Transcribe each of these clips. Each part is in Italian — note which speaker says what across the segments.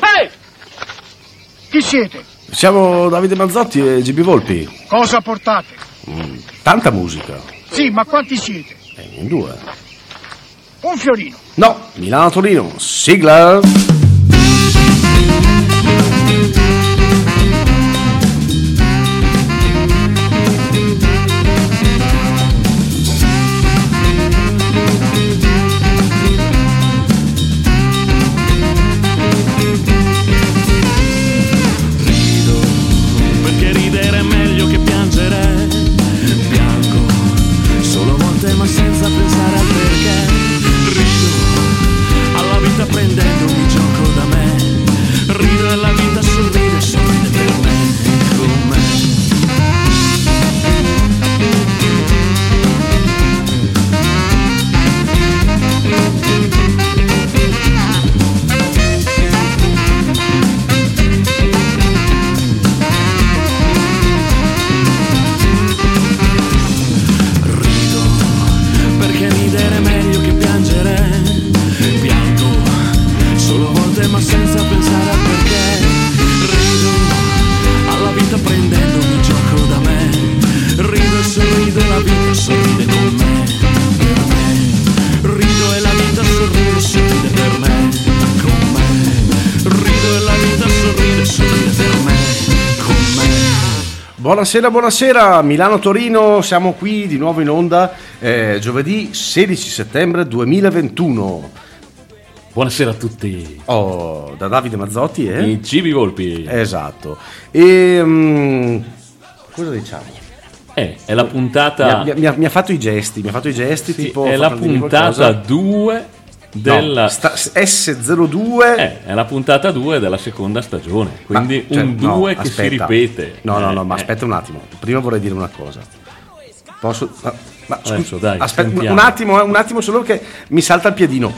Speaker 1: Ehi! Chi siete?
Speaker 2: Siamo Davide Mazzotti e GB Volpi.
Speaker 1: Cosa portate?
Speaker 2: Mm, tanta musica.
Speaker 1: Sì, ma quanti siete?
Speaker 2: Eh, in due.
Speaker 1: Un fiorino.
Speaker 2: No, Milano-Torino. Sigla. Buonasera, buonasera, Milano-Torino, siamo qui di nuovo in onda eh, giovedì 16 settembre 2021.
Speaker 3: Buonasera a tutti.
Speaker 2: Oh, da Davide Mazzotti e...
Speaker 3: I Cibi Volpi.
Speaker 2: Esatto. E... mm, cosa diciamo?
Speaker 3: Eh, è la puntata.
Speaker 2: Mi ha, mi ha- mi ha fatto i gesti, mi ha fatto i gesti
Speaker 3: sì,
Speaker 2: tipo...
Speaker 3: è la puntata
Speaker 2: qualcosa.
Speaker 3: 2 della.
Speaker 2: No, sta- S02...
Speaker 3: eh, è la puntata 2 della seconda stagione. Quindi
Speaker 2: Ma, cioè,
Speaker 3: un
Speaker 2: no,
Speaker 3: 2 che si
Speaker 2: aspetta.
Speaker 3: ripete.
Speaker 2: No, no, no, ma
Speaker 3: Eh,
Speaker 2: aspetta un attimo. Prima vorrei dire una cosa. Posso... Ma, ma scusa,
Speaker 3: Adesso, dai,
Speaker 2: aspetta un- attimo, eh, un attimo solo che mi salta il piedino.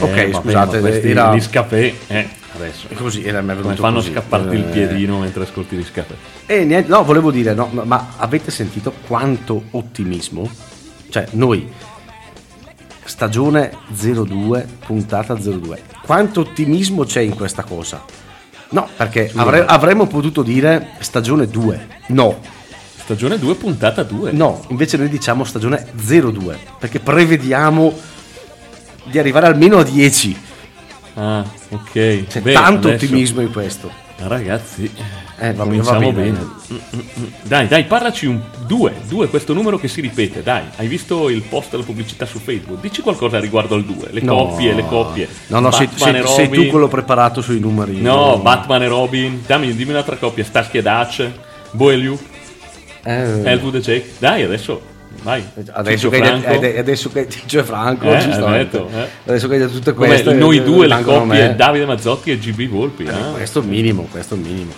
Speaker 3: eh,
Speaker 2: ok, scusate, era-
Speaker 3: riscapè. Eh, adesso.
Speaker 2: Così era mi è venuto
Speaker 3: fanno
Speaker 2: così.
Speaker 3: scapparti il
Speaker 2: Eh,
Speaker 3: piedino mentre ascolti riscapè?
Speaker 2: E niente, no, volevo dire, no, no, ma avete sentito quanto ottimismo? Cioè, noi, stagione 02, puntata 02, quanto ottimismo c'è in questa cosa? No, perché avre- avremmo potuto dire stagione 2, no,
Speaker 3: Stagione 2, puntata 2.
Speaker 2: no, invece noi diciamo stagione 02, perché prevediamo di arrivare almeno a 10,
Speaker 3: Ah, ok.
Speaker 2: c'è
Speaker 3: Beh,
Speaker 2: tanto
Speaker 3: adesso-
Speaker 2: ottimismo in questo.
Speaker 3: Ragazzi,
Speaker 2: Eh, va bene, va bene.
Speaker 3: bene. Mm, mm, mm. Dai, dai, parlaci un 2, 2, questo numero che si ripete, dai. Hai visto il post della pubblicità su Facebook? Dici qualcosa riguardo al 2, le
Speaker 2: No.
Speaker 3: coppie, le coppie.
Speaker 2: No, no, sei, sei- sei tu quello preparato sui numeri.
Speaker 3: No, Batman e Robin. Dammi, dimmi un'altra coppia. Starsky e Dutch, Bo Luke,
Speaker 2: Eh,
Speaker 3: Elwood e Jake. Dai, adesso, vai.
Speaker 2: Adesso che, hai detto, eh, adesso che Ciccio Franco,
Speaker 3: Eh, detto, eh.
Speaker 2: adesso che hai detto tutte
Speaker 3: Come
Speaker 2: queste,
Speaker 3: noi
Speaker 2: eh,
Speaker 3: due, le
Speaker 2: rimangono a
Speaker 3: coppie,
Speaker 2: me.
Speaker 3: Davide Mazzotti e GB Volpi.
Speaker 2: Eh,
Speaker 3: ah.
Speaker 2: Questo è il minimo, questo è minimo.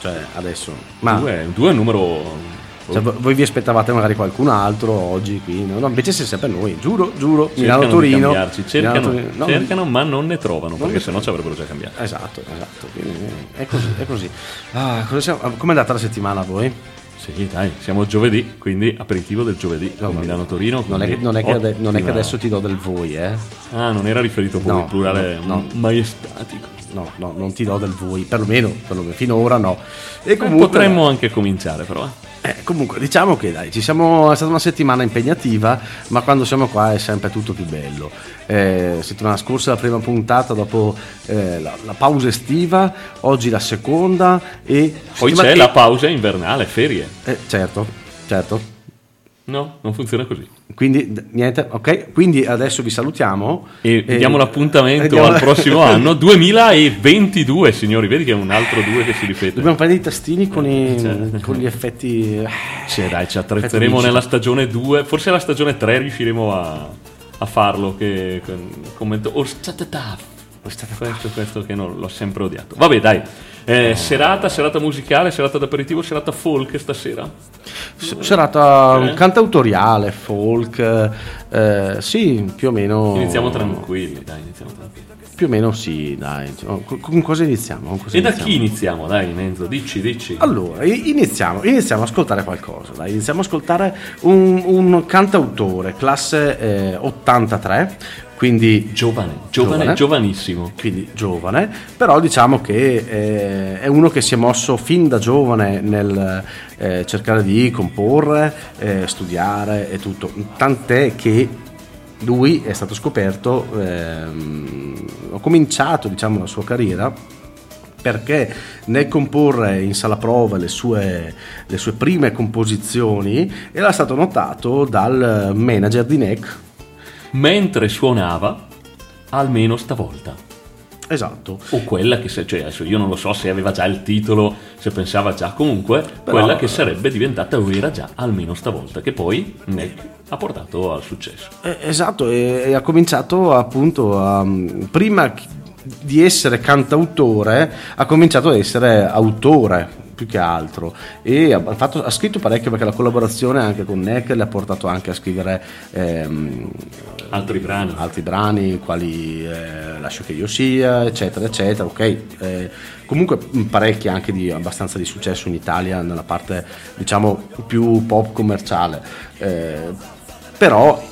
Speaker 2: Cioè, adesso. Ma
Speaker 3: Due, due è un numero...
Speaker 2: cioè, vo- voi vi aspettavate magari qualcun altro oggi qui? No, no, invece siete sempre noi, giuro, giuro. Milano-Torino.
Speaker 3: cercano,
Speaker 2: Milano-Torino. No,
Speaker 3: cercano, ma non ne trovano, perché
Speaker 2: ne
Speaker 3: sennò ci avrebbero già cambiato.
Speaker 2: Esatto, esatto. quindi, eh, è così, è così. Ah, ah, com'è andata la settimana a voi?
Speaker 3: Sì, dai, siamo giovedì, quindi aperitivo del giovedì con
Speaker 2: ma-
Speaker 3: Milano-Torino.
Speaker 2: Non è, non è che ade- non è che adesso ti do del voi, eh?
Speaker 3: Ah, non era riferito poi
Speaker 2: No,
Speaker 3: al plurale
Speaker 2: no, no.
Speaker 3: maestatico.
Speaker 2: No, no, non ti do del voi, perlomeno, perlomeno finora no. E
Speaker 3: Eh,
Speaker 2: comunque,
Speaker 3: potremmo anche cominciare, però. eh.
Speaker 2: Eh, comunque, diciamo che dai, ci siamo, è stata una settimana impegnativa, ma quando siamo qua è sempre tutto più bello. Eh, settimana scorsa la prima puntata, dopo eh, la, la pausa estiva, oggi la seconda e...
Speaker 3: Poi c'è
Speaker 2: e-
Speaker 3: la pausa invernale, ferie.
Speaker 2: eh, certo, certo.
Speaker 3: No, non funziona così.
Speaker 2: Quindi niente, ok. Quindi adesso vi salutiamo.
Speaker 3: E diamo l'appuntamento
Speaker 2: vediamo-
Speaker 3: al prossimo anno 2022, signori. Vedi che è un altro 2 che si ripete.
Speaker 2: Dobbiamo prendere i tastini con, i-
Speaker 3: Cioè.
Speaker 2: con gli effetti.
Speaker 3: Sì, dai, ci attrezzeremo nella stagione 2. Forse la stagione 3 riusciremo a, a farlo. Che commento. Questo, questo che non, l'ho sempre odiato. Vabbè, dai. Eh, serata, serata musicale, serata d'aperitivo, serata folk stasera.
Speaker 2: Serata
Speaker 3: Eh?
Speaker 2: cantautoriale, folk, eh, sì, più o meno.
Speaker 3: Iniziamo tranquilli, dai, iniziamo tranquilli.
Speaker 2: Più o meno sì, dai. Con, cosa iniziamo? Con cosa
Speaker 3: E da
Speaker 2: iniziamo?
Speaker 3: chi iniziamo? Dai, Nenzo, dici, dici.
Speaker 2: Allora, iniziamo, iniziamo ad ascoltare qualcosa, dai. iniziamo ad ascoltare un, un cantautore, classe eh, 83, quindi
Speaker 3: Giovane, giovane,
Speaker 2: Giovane.
Speaker 3: giovanissimo.
Speaker 2: quindi giovane, però diciamo che eh, è uno che si è mosso fin da giovane nel eh, cercare di comporre, eh, studiare e tutto, tant'è che lui è stato scoperto, ehm, ha cominciato diciamo la sua carriera perché nel comporre in sala prova le sue, le sue prime composizioni era stato notato dal manager di NEC,
Speaker 3: Mentre suonava, almeno stavolta.
Speaker 2: esatto,
Speaker 3: O quella che, se, cioè adesso io non lo so se aveva già il titolo, se pensava già, comunque quella che sarebbe diventata o era già almeno stavolta, che poi Neck ha portato al successo.
Speaker 2: Eh, Esatto, e, e ha cominciato appunto a, prima chi- di essere cantautore, ha cominciato a essere autore più che altro e ha, fatto- ha scritto parecchio perché la collaborazione anche con Neck le ha portato anche a scrivere ehm,
Speaker 3: Altri brani.
Speaker 2: altri brani quali eh, Lascio che io sia, eccetera, eccetera. Ok, eh, comunque parecchi anche di abbastanza di successo in Italia nella parte diciamo più pop commerciale. Eh, però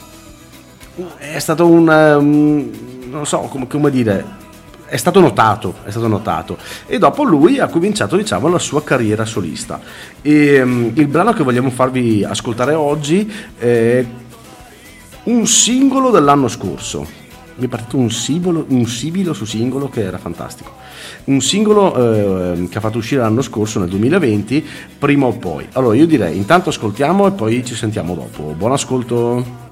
Speaker 2: è stato un, um, non so come, come dire. È stato notato, è stato notato e dopo lui ha cominciato diciamo la sua carriera solista e mm, il brano che vogliamo farvi ascoltare oggi è un singolo dell'anno scorso. Mi è partito un sibilo, un sibilo su singolo che era fantastico. Un singolo eh, che ha fatto uscire l'anno scorso, nel 2020, prima o poi. Allora io direi, intanto ascoltiamo e poi ci sentiamo dopo. Buon ascolto.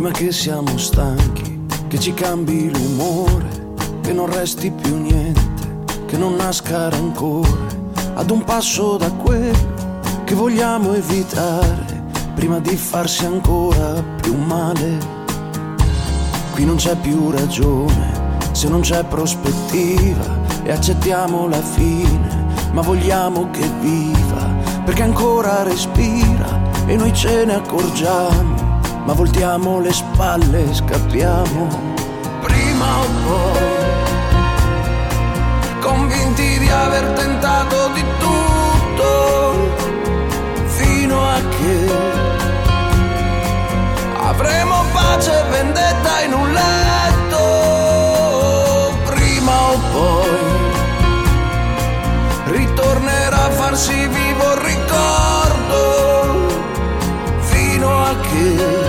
Speaker 4: Prima che siamo stanchi, che ci cambi l'umore, che non resti più niente, che non nasca rancore, ad un passo da quello che vogliamo evitare, prima di farsi ancora più male. Qui non c'è più ragione, se non c'è prospettiva e accettiamo la fine, ma vogliamo che viva, perché ancora respira e noi ce ne accorgiamo, ma voltiamo le spalle e scappiamo. Prima o poi, convinti di aver tentato di tutto, fino a che Avremo pace e vendetta in un letto, prima o poi. Ritornerà a farsi vivo il ricordo, fino a che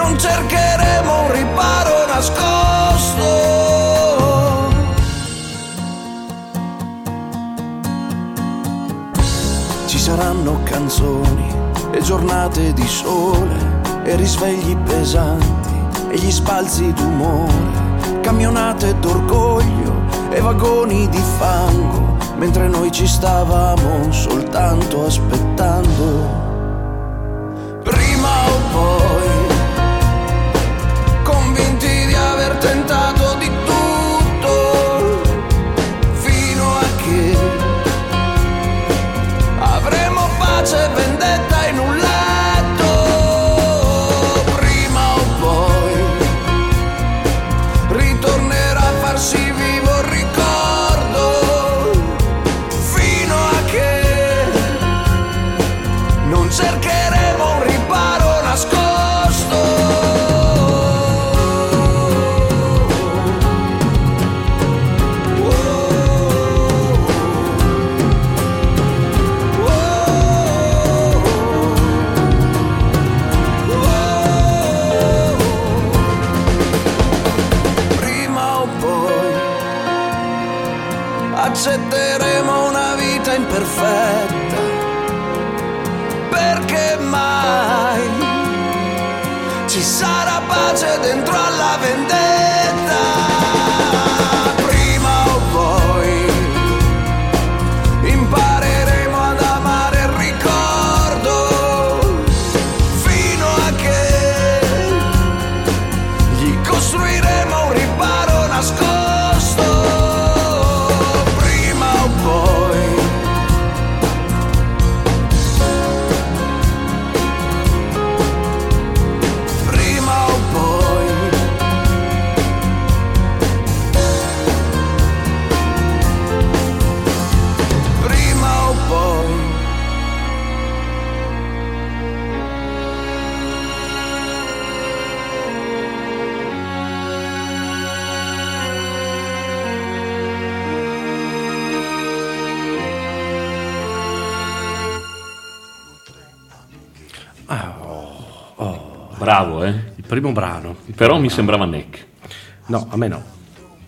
Speaker 4: non cercheremo un riparo nascosto. Ci saranno canzoni e giornate di sole e risvegli pesanti e gli spalzi d'umore, camionate d'orgoglio e vagoni di fango, mentre noi ci stavamo soltanto aspettando. Accetteremo una vita imperfetta. Perché mai ci sarà pace dentro alla vendetta?
Speaker 3: Bravo, eh.
Speaker 2: Il primo brano. il
Speaker 3: Però
Speaker 2: primo
Speaker 3: mi
Speaker 2: brano.
Speaker 3: sembrava Neck.
Speaker 2: No, a me no.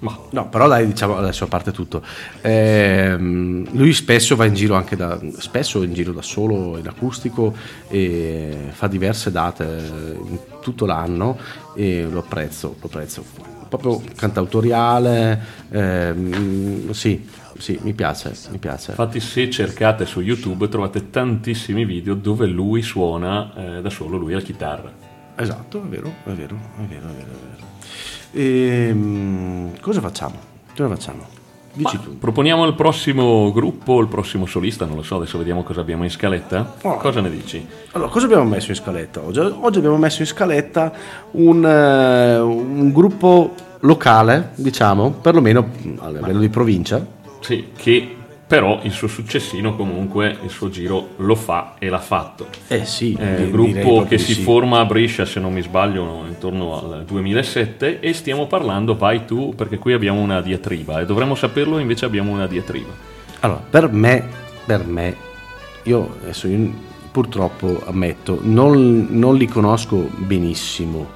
Speaker 3: Ma
Speaker 2: No, però dai, diciamo adesso a parte tutto. Ehm, lui spesso va in giro anche da spesso in giro da solo in acustico e fa diverse date in tutto l'anno e lo apprezzo, lo apprezzo. Proprio cantautoriale, ehm, sì, sì, mi piace, mi piace.
Speaker 3: Infatti, se cercate su YouTube trovate tantissimi video dove lui suona eh, da solo, lui alla chitarra.
Speaker 2: Esatto, è vero, è vero, è vero, è vero, è vero. Ehm, cosa facciamo? Cosa facciamo? Dici tu.
Speaker 3: Proponiamo il prossimo gruppo, il prossimo solista, non lo so, adesso vediamo cosa abbiamo in scaletta.
Speaker 2: Oh.
Speaker 3: Cosa ne dici?
Speaker 2: Allora, cosa abbiamo messo in scaletta oggi? Oggi abbiamo messo in scaletta un, eh, un gruppo locale, diciamo, perlomeno a livello di provincia.
Speaker 3: Sì, che però il suo successino comunque, il suo giro lo fa e l'ha fatto.
Speaker 2: Eh sì, direi
Speaker 3: gruppo che si
Speaker 2: sì.
Speaker 3: forma a Brescia, se non mi sbaglio, intorno al 2007 e stiamo parlando, vai tu, perché qui abbiamo una diatriba e dovremmo saperlo, invece abbiamo una diatriba.
Speaker 2: Allora, per me, per me, io adesso io purtroppo ammetto, non, non li conosco benissimo,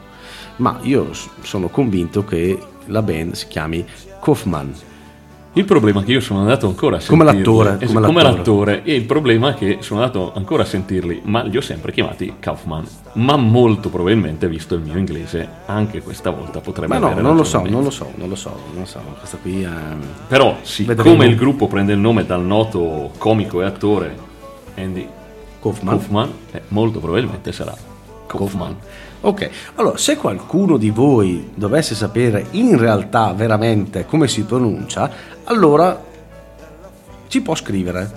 Speaker 2: ma io sono convinto che la band si chiami Kaufman.
Speaker 3: Il problema è che io sono andato ancora a
Speaker 2: Come
Speaker 3: sentirli.
Speaker 2: l'attore,
Speaker 3: Es-
Speaker 2: come
Speaker 3: come
Speaker 2: l'attore.
Speaker 3: l'attore, e il problema è che sono andato ancora a sentirli, ma li ho sempre chiamati Kaufman. Ma molto probabilmente, visto il mio inglese, anche questa volta potrebbe
Speaker 2: Ma no,
Speaker 3: avere
Speaker 2: non lo so, non lo so, non lo so, non lo so, questa qui è...
Speaker 3: Però, siccome
Speaker 2: Vedremo.
Speaker 3: il gruppo prende il nome dal noto comico e attore Andy
Speaker 2: Kaufman.
Speaker 3: Kaufman, eh, molto probabilmente sarà Kaufman.
Speaker 2: Ok, allora se qualcuno di voi dovesse sapere in realtà veramente come si pronuncia, allora ci può scrivere.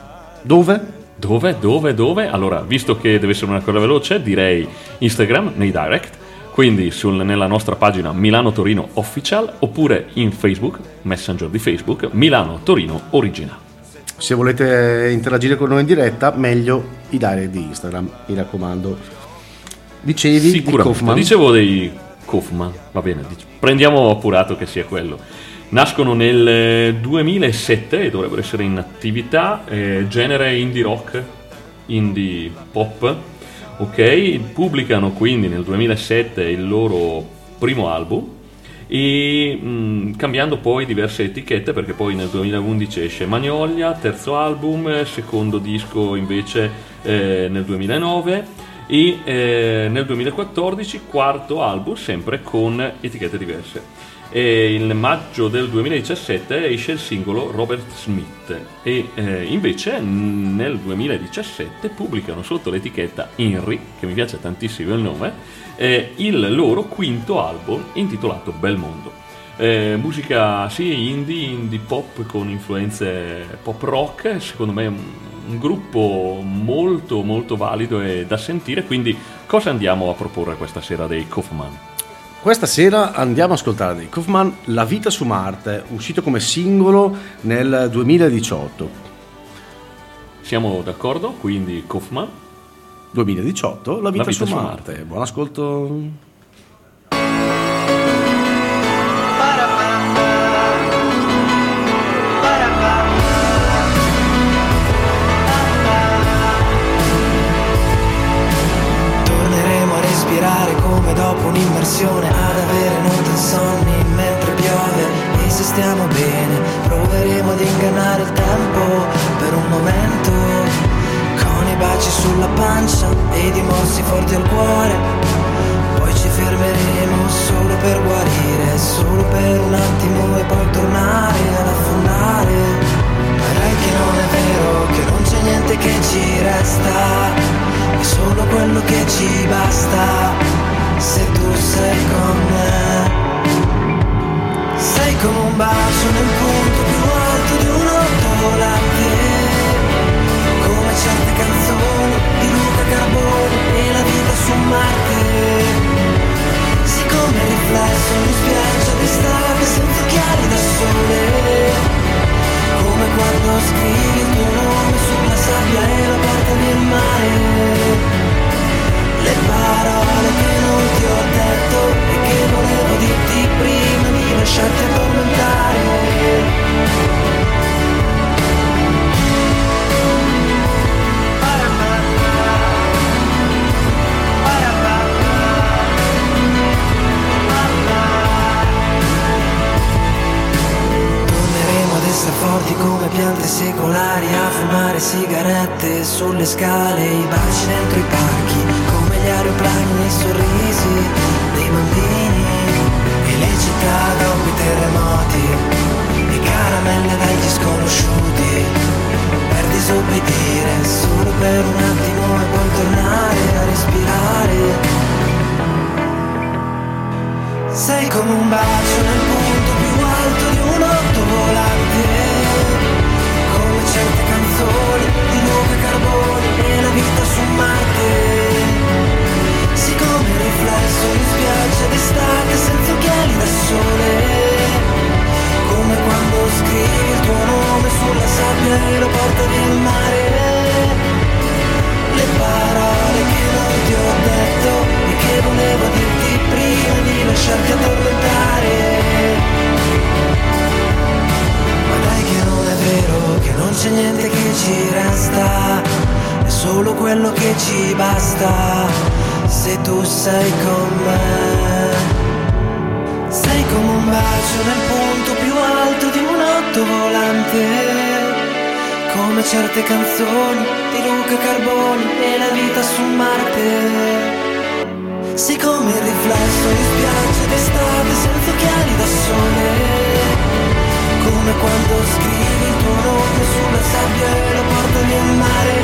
Speaker 2: Dove?
Speaker 3: Dove, dove, dove? Allora, visto che deve essere una cosa veloce, direi Instagram nei direct, quindi sul- nella nostra pagina Milano Torino Official, oppure in Facebook, Messenger di Facebook, Milano Torino Original.
Speaker 2: Se volete interagire con noi in diretta, meglio i direct di Instagram, mi raccomando. Dicevi di. Kaufman?
Speaker 3: Dicevo dei Kaufman, va bene, prendiamo appurato che sia quello. Nascono nel eh, 2007 e dovrebbero essere in attività, eh, genere indie rock, indie pop, ok? Pubblicano quindi nel 2007 il loro primo album e mh, cambiando poi diverse etichette perché poi nel 2011 esce Magnolia, terzo album, eh, secondo disco invece eh, nel 2009 e eh, nel 2014 quarto album sempre con etichette diverse. E il maggio del 2017 esce il singolo Robert Smith e eh, invece nel 2017 pubblicano sotto l'etichetta Henry, che mi piace tantissimo il nome, eh, il loro quinto album intitolato Belmondo. Eh, musica sì, indie, indie pop con influenze pop rock, secondo me è un, gruppo molto molto valido e da sentire, quindi cosa andiamo a proporre questa sera dei Kaufman?
Speaker 2: Questa sera andiamo ad ascoltare dei Kaufman La vita su Marte, uscito come singolo nel 2018.
Speaker 3: Siamo d'accordo? Quindi Kaufman
Speaker 2: 2018, La vita,
Speaker 3: vita
Speaker 2: su,
Speaker 3: su
Speaker 2: Marte. Buon ascolto.
Speaker 5: Un'immersione Ad avere notte insonni mentre piove E se stiamo bene proveremo ad ingannare il tempo Per un momento. Con i baci sulla pancia ed i morsi forti al cuore Poi ci fermeremo solo per guarire Solo per un attimo e poi tornare ad affondare. Vedrai che non è vero, che non c'è niente che ci resta è solo quello che ci basta se tu sei con me. Sei come un bacio nel punto più alto di un'autolante, come certe canzoni bacio nel punto più alto di un volante. Come certe canzoni di Luca Carboni e la vita su Marte. Sei come il riflesso in spiaggia d'estate senza occhiali da sole. Come quando scrivi il tuo nome sulla sabbia e lo porti nel mare.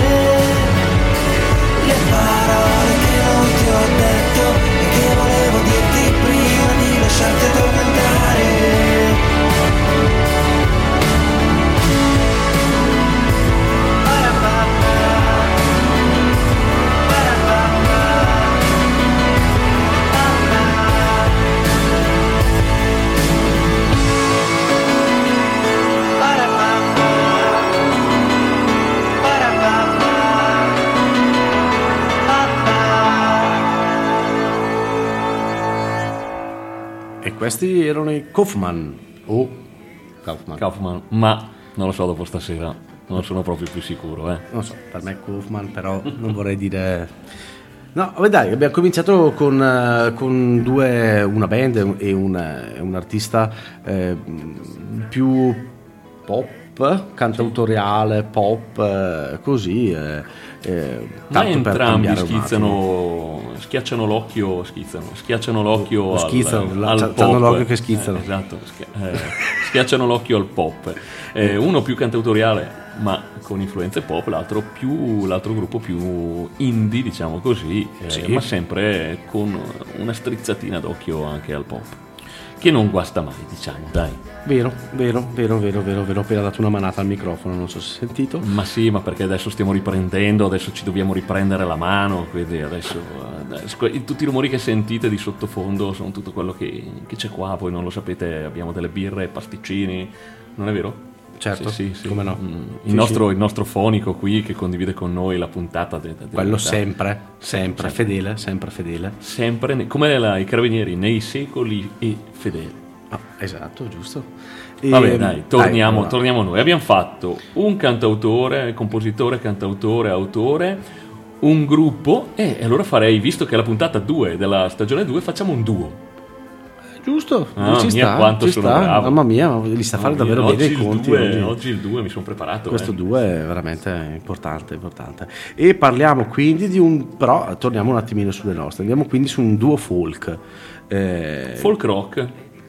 Speaker 5: Le parole che non ti ho detto e che volevo dirti prima di lasciarti addormentare
Speaker 2: questi erano i Kaufman o Kaufman.
Speaker 3: Kaufman, ma non lo so dopo stasera, non sono proprio più sicuro, eh.
Speaker 2: non so, per me è Kaufman, però non vorrei dire... No, vabbè dai, abbiamo cominciato con, eh, con due, una band e un, un artista eh, più pop, cantautoriale, pop, eh, così. eh, eh,
Speaker 3: Ma entrambi schizzano, schiacciano l'occhio, schizzano, schiacciano l'occhio al,
Speaker 2: Schizzano,
Speaker 3: al
Speaker 2: c'hanno
Speaker 3: pop.
Speaker 2: l'occhio che schizzano.
Speaker 3: Eh, esatto, eh, schiacciano l'occhio al pop. Eh, uno più cantautoriale, ma con influenze pop, l'altro, più, l'altro gruppo più indie, diciamo così, eh,
Speaker 2: Sì.
Speaker 3: ma sempre con una strizzatina d'occhio anche al pop. Che non guasta mai, diciamo, dai.
Speaker 2: Vero, vero, vero, vero, vero, vero. Ho appena dato una manata al microfono, non so se hai sentito.
Speaker 3: Ma sì, ma perché adesso stiamo riprendendo, adesso ci dobbiamo riprendere la mano, quindi adesso, adesso tutti i rumori che sentite di sottofondo sono tutto quello che, che c'è qua, voi non lo sapete, abbiamo delle birre, pasticcini, non è vero?
Speaker 2: Certo,
Speaker 3: Sì, sì, sì.
Speaker 2: come no.
Speaker 3: Mm, Il, nostro, il nostro fonico qui che condivide con noi la puntata. de- de-
Speaker 2: Quello
Speaker 3: de-
Speaker 2: sempre, sempre fedele, sempre fedele.
Speaker 3: Sempre, come la- i carabinieri, nei secoli e fedeli.
Speaker 2: Ah, esatto, giusto.
Speaker 3: Vabbè,
Speaker 2: E-
Speaker 3: dai, torniamo,
Speaker 2: allora.
Speaker 3: torniamo noi. Abbiamo fatto un cantautore, compositore, cantautore, autore, un gruppo e allora farei, visto che è la puntata 2 della stagione 2, facciamo un duo.
Speaker 2: Giusto,
Speaker 3: Mamma
Speaker 2: ci
Speaker 3: mia,
Speaker 2: sta,
Speaker 3: quanto
Speaker 2: ci
Speaker 3: sono
Speaker 2: sta.
Speaker 3: bravo.
Speaker 2: Mamma mia, ma li sta a fare davvero bene
Speaker 3: oggi
Speaker 2: i
Speaker 3: il
Speaker 2: conti.
Speaker 3: due-
Speaker 2: oggi.
Speaker 3: oggi il 2 mi sono preparato.
Speaker 2: Questo
Speaker 3: eh.
Speaker 2: 2 è veramente importante, importante. E parliamo quindi di un... però torniamo un attimino sulle nostre, andiamo quindi su un duo folk. Eh,
Speaker 3: Folk rock,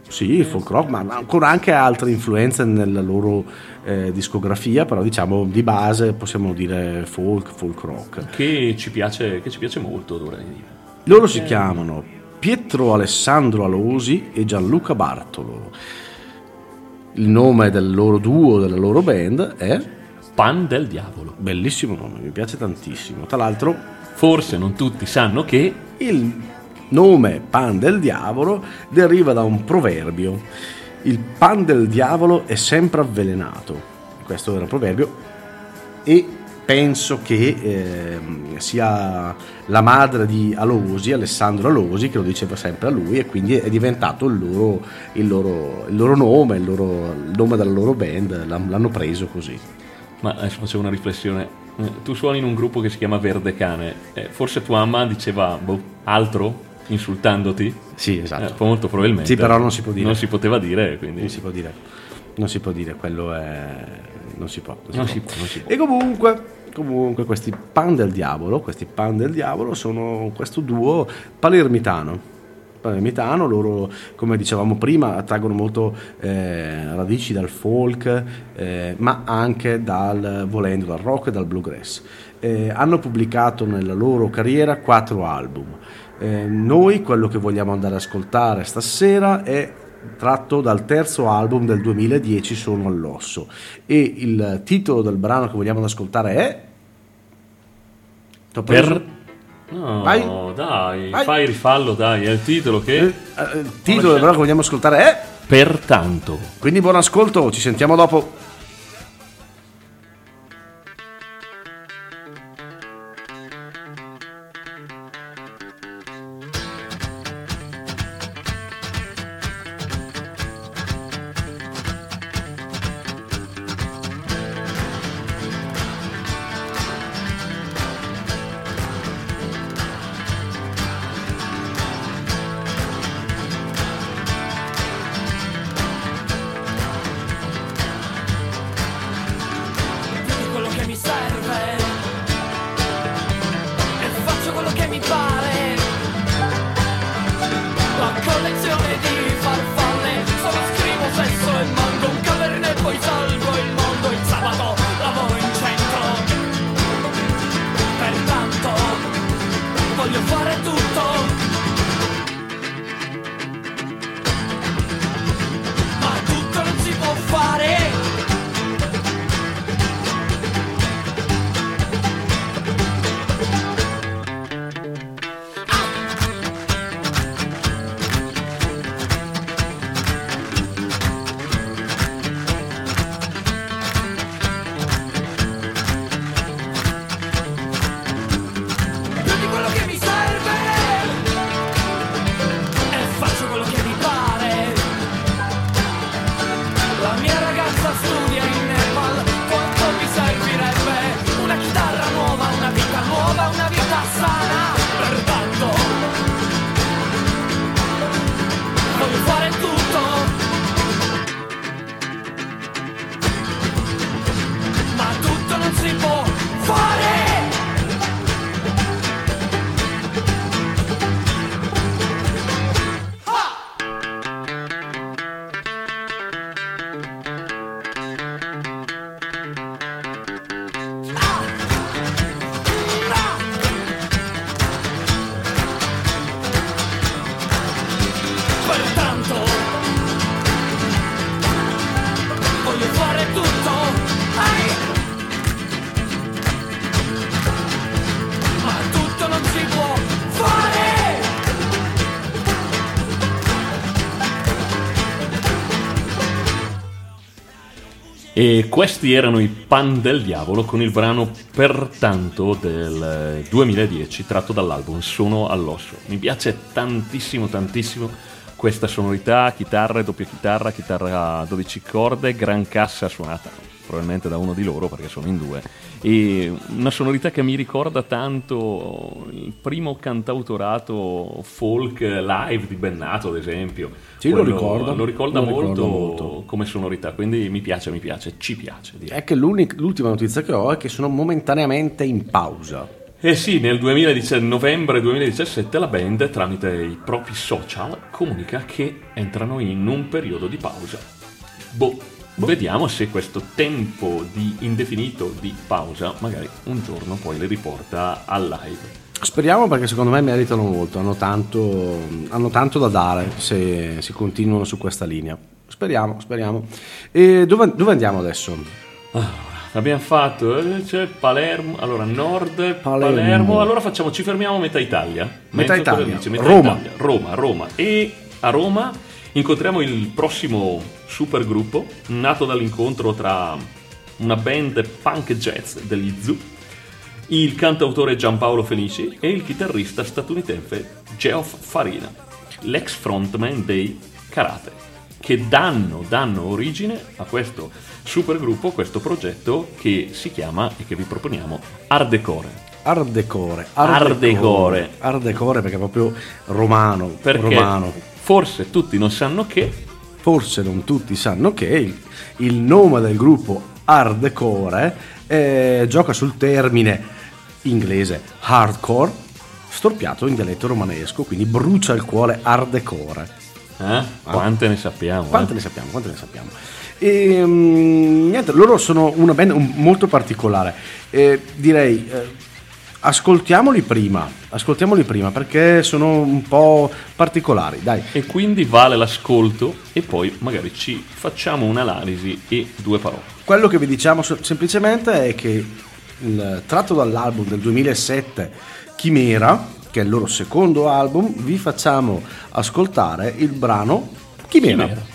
Speaker 2: Sì, folk rock, ma ancora anche altre influenze nella loro eh, discografia, però diciamo di base possiamo dire folk, folk rock.
Speaker 3: che ci piace, che ci piace molto, dovrei dire.
Speaker 2: Loro si chiamano Pietro Alessandro Alosi e Gianluca Bartolo. Il nome del loro duo, della loro band è
Speaker 3: Pan del diavolo.
Speaker 2: bellissimo nome, mi piace tantissimo. Tra l'altro
Speaker 3: Forse non tutti sanno che
Speaker 2: il nome pan del diavolo deriva da un proverbio. Il pan del diavolo è sempre avvelenato. Questo era un proverbio e penso che ehm, sia la madre di Alosi, Alessandro Alosi, che lo diceva sempre a lui e quindi è diventato il loro, il loro- il loro nome, il, loro- il nome della loro band, l'han- l'hanno preso così.
Speaker 3: Ma adesso facevo una riflessione. Eh, Tu suoni in un gruppo che si chiama Verde Cane. Eh, forse tua mamma diceva boh, altro insultandoti?
Speaker 2: Sì, esatto.
Speaker 3: Eh, molto probabilmente.
Speaker 2: Sì, però non si può dire.
Speaker 3: Non si poteva dire, quindi.
Speaker 2: Non si può dire, non si può dire, quello è... non si può.
Speaker 3: Non si può, non si può.
Speaker 2: E comunque, comunque questi pan del diavolo, questi pan del diavolo sono questo duo palermitano. Palermitano, loro come dicevamo prima attraggono molto eh, radici dal folk, eh, ma anche dal, volendo, dal rock e dal bluegrass. Eh, hanno pubblicato nella loro carriera quattro album. Eh, noi quello che vogliamo andare ad ascoltare stasera è tratto dal terzo album del 2010 Sono all'osso e il titolo del brano che vogliamo ascoltare è T'ho preso-
Speaker 3: Per... No,
Speaker 2: Vai.
Speaker 3: dai,
Speaker 2: Vai.
Speaker 3: fai rifallo, dai, è il titolo che...
Speaker 2: Eh, eh, il titolo del brano che vogliamo ascoltare è
Speaker 3: Pertanto.
Speaker 2: quindi buon ascolto ci sentiamo dopo
Speaker 6: E
Speaker 3: questi erano i Pan del Diavolo con il brano Pertanto del eh, 2010 tratto dall'album Sono all'osso. Mi piace tantissimo tantissimo questa sonorità, chitarra e doppia chitarra, chitarra a 12 corde, gran cassa suonata probabilmente da uno di loro perché sono in due e una sonorità che mi ricorda tanto il primo cantautorato folk live di Bennato ad esempio
Speaker 2: Sì, lo ricordo.
Speaker 3: lo ricorda
Speaker 2: Lo
Speaker 3: molto,
Speaker 2: molto.
Speaker 3: come sonorità quindi mi piace mi piace ci piace direi.
Speaker 2: è che l'ultima notizia che ho è che sono momentaneamente in pausa
Speaker 3: Eh sì, nel 2017 novembre 2017 la band, tramite i propri social, comunica che entrano in un periodo di pausa. Boh, vediamo se questo tempo di indefinito di pausa magari un giorno poi le riporta al live.
Speaker 2: Speriamo perché secondo me meritano molto, hanno tanto, hanno tanto da dare se, se continuano su questa linea. Speriamo, speriamo. E dove, dove andiamo adesso?
Speaker 3: Abbiamo fatto, eh, c'è Palermo, allora nord, Palermo.
Speaker 2: Palermo.
Speaker 3: allora facciamo, ci fermiamo a metà Italia.
Speaker 2: Metà Italia.
Speaker 3: dice? Metà
Speaker 2: Roma.
Speaker 3: Italia. Roma, Roma. E a Roma incontriamo il prossimo supergruppo, nato dall'incontro tra una band punk jazz degli Zoo, il cantautore Giampaolo Felici e il chitarrista statunitense Geoff Farina, l'ex frontman dei Karate, che danno, danno origine a questo supergruppo, questo progetto che si chiama e che vi proponiamo Ardecore.
Speaker 2: Ardecore.
Speaker 3: Ardecore.
Speaker 2: Ardecore perché è proprio romano.
Speaker 3: Perché
Speaker 2: romano.
Speaker 3: forse tutti non sanno che
Speaker 2: Forse non tutti sanno che il, il nome del gruppo hardcore, eh, gioca sul termine inglese hardcore, storpiato in dialetto romanesco, quindi brucia il cuore hardcore.
Speaker 3: Eh? Quante ne sappiamo?
Speaker 2: Quante
Speaker 3: eh?
Speaker 2: ne sappiamo? Quante ne sappiamo? E, mm, niente, loro sono una band molto particolare. Eh, direi, eh, ascoltiamoli prima, ascoltiamoli prima perché sono un po' particolari. Dai,
Speaker 3: E quindi vale l'ascolto e poi magari ci facciamo un'analisi e due parole.
Speaker 2: quello che vi diciamo semplicemente è che il- tratto dall'album del 2007 Chimera, che è il loro secondo album, vi facciamo ascoltare il brano Chimera.
Speaker 3: Chimera.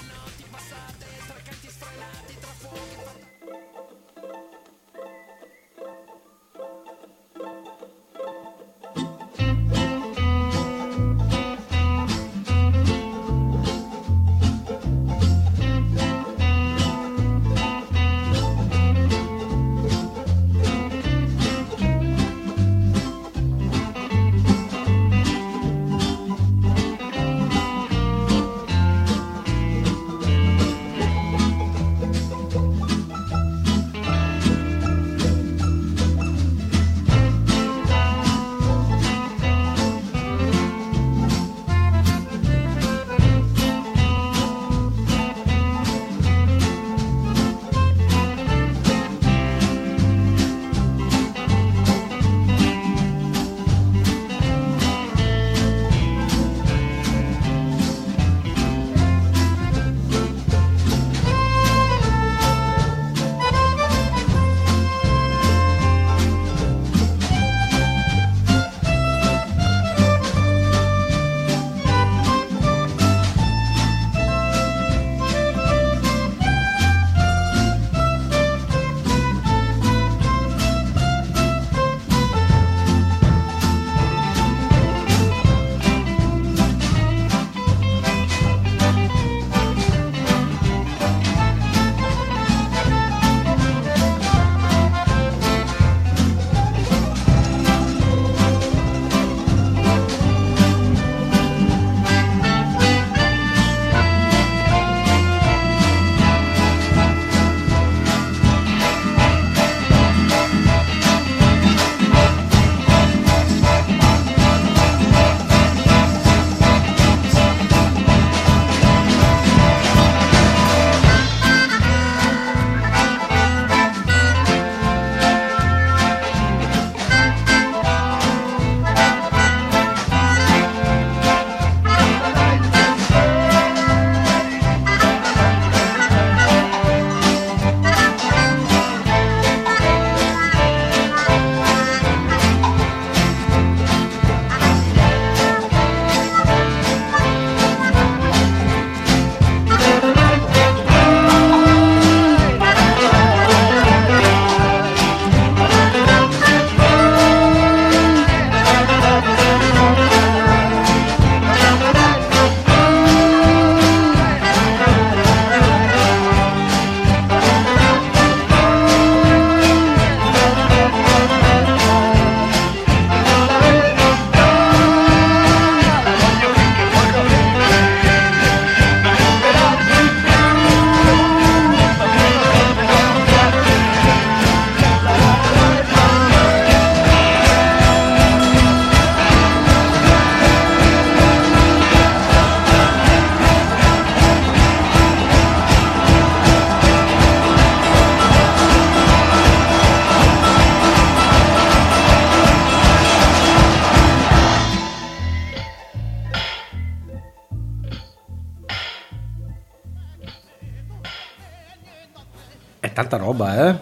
Speaker 2: Roba, eh?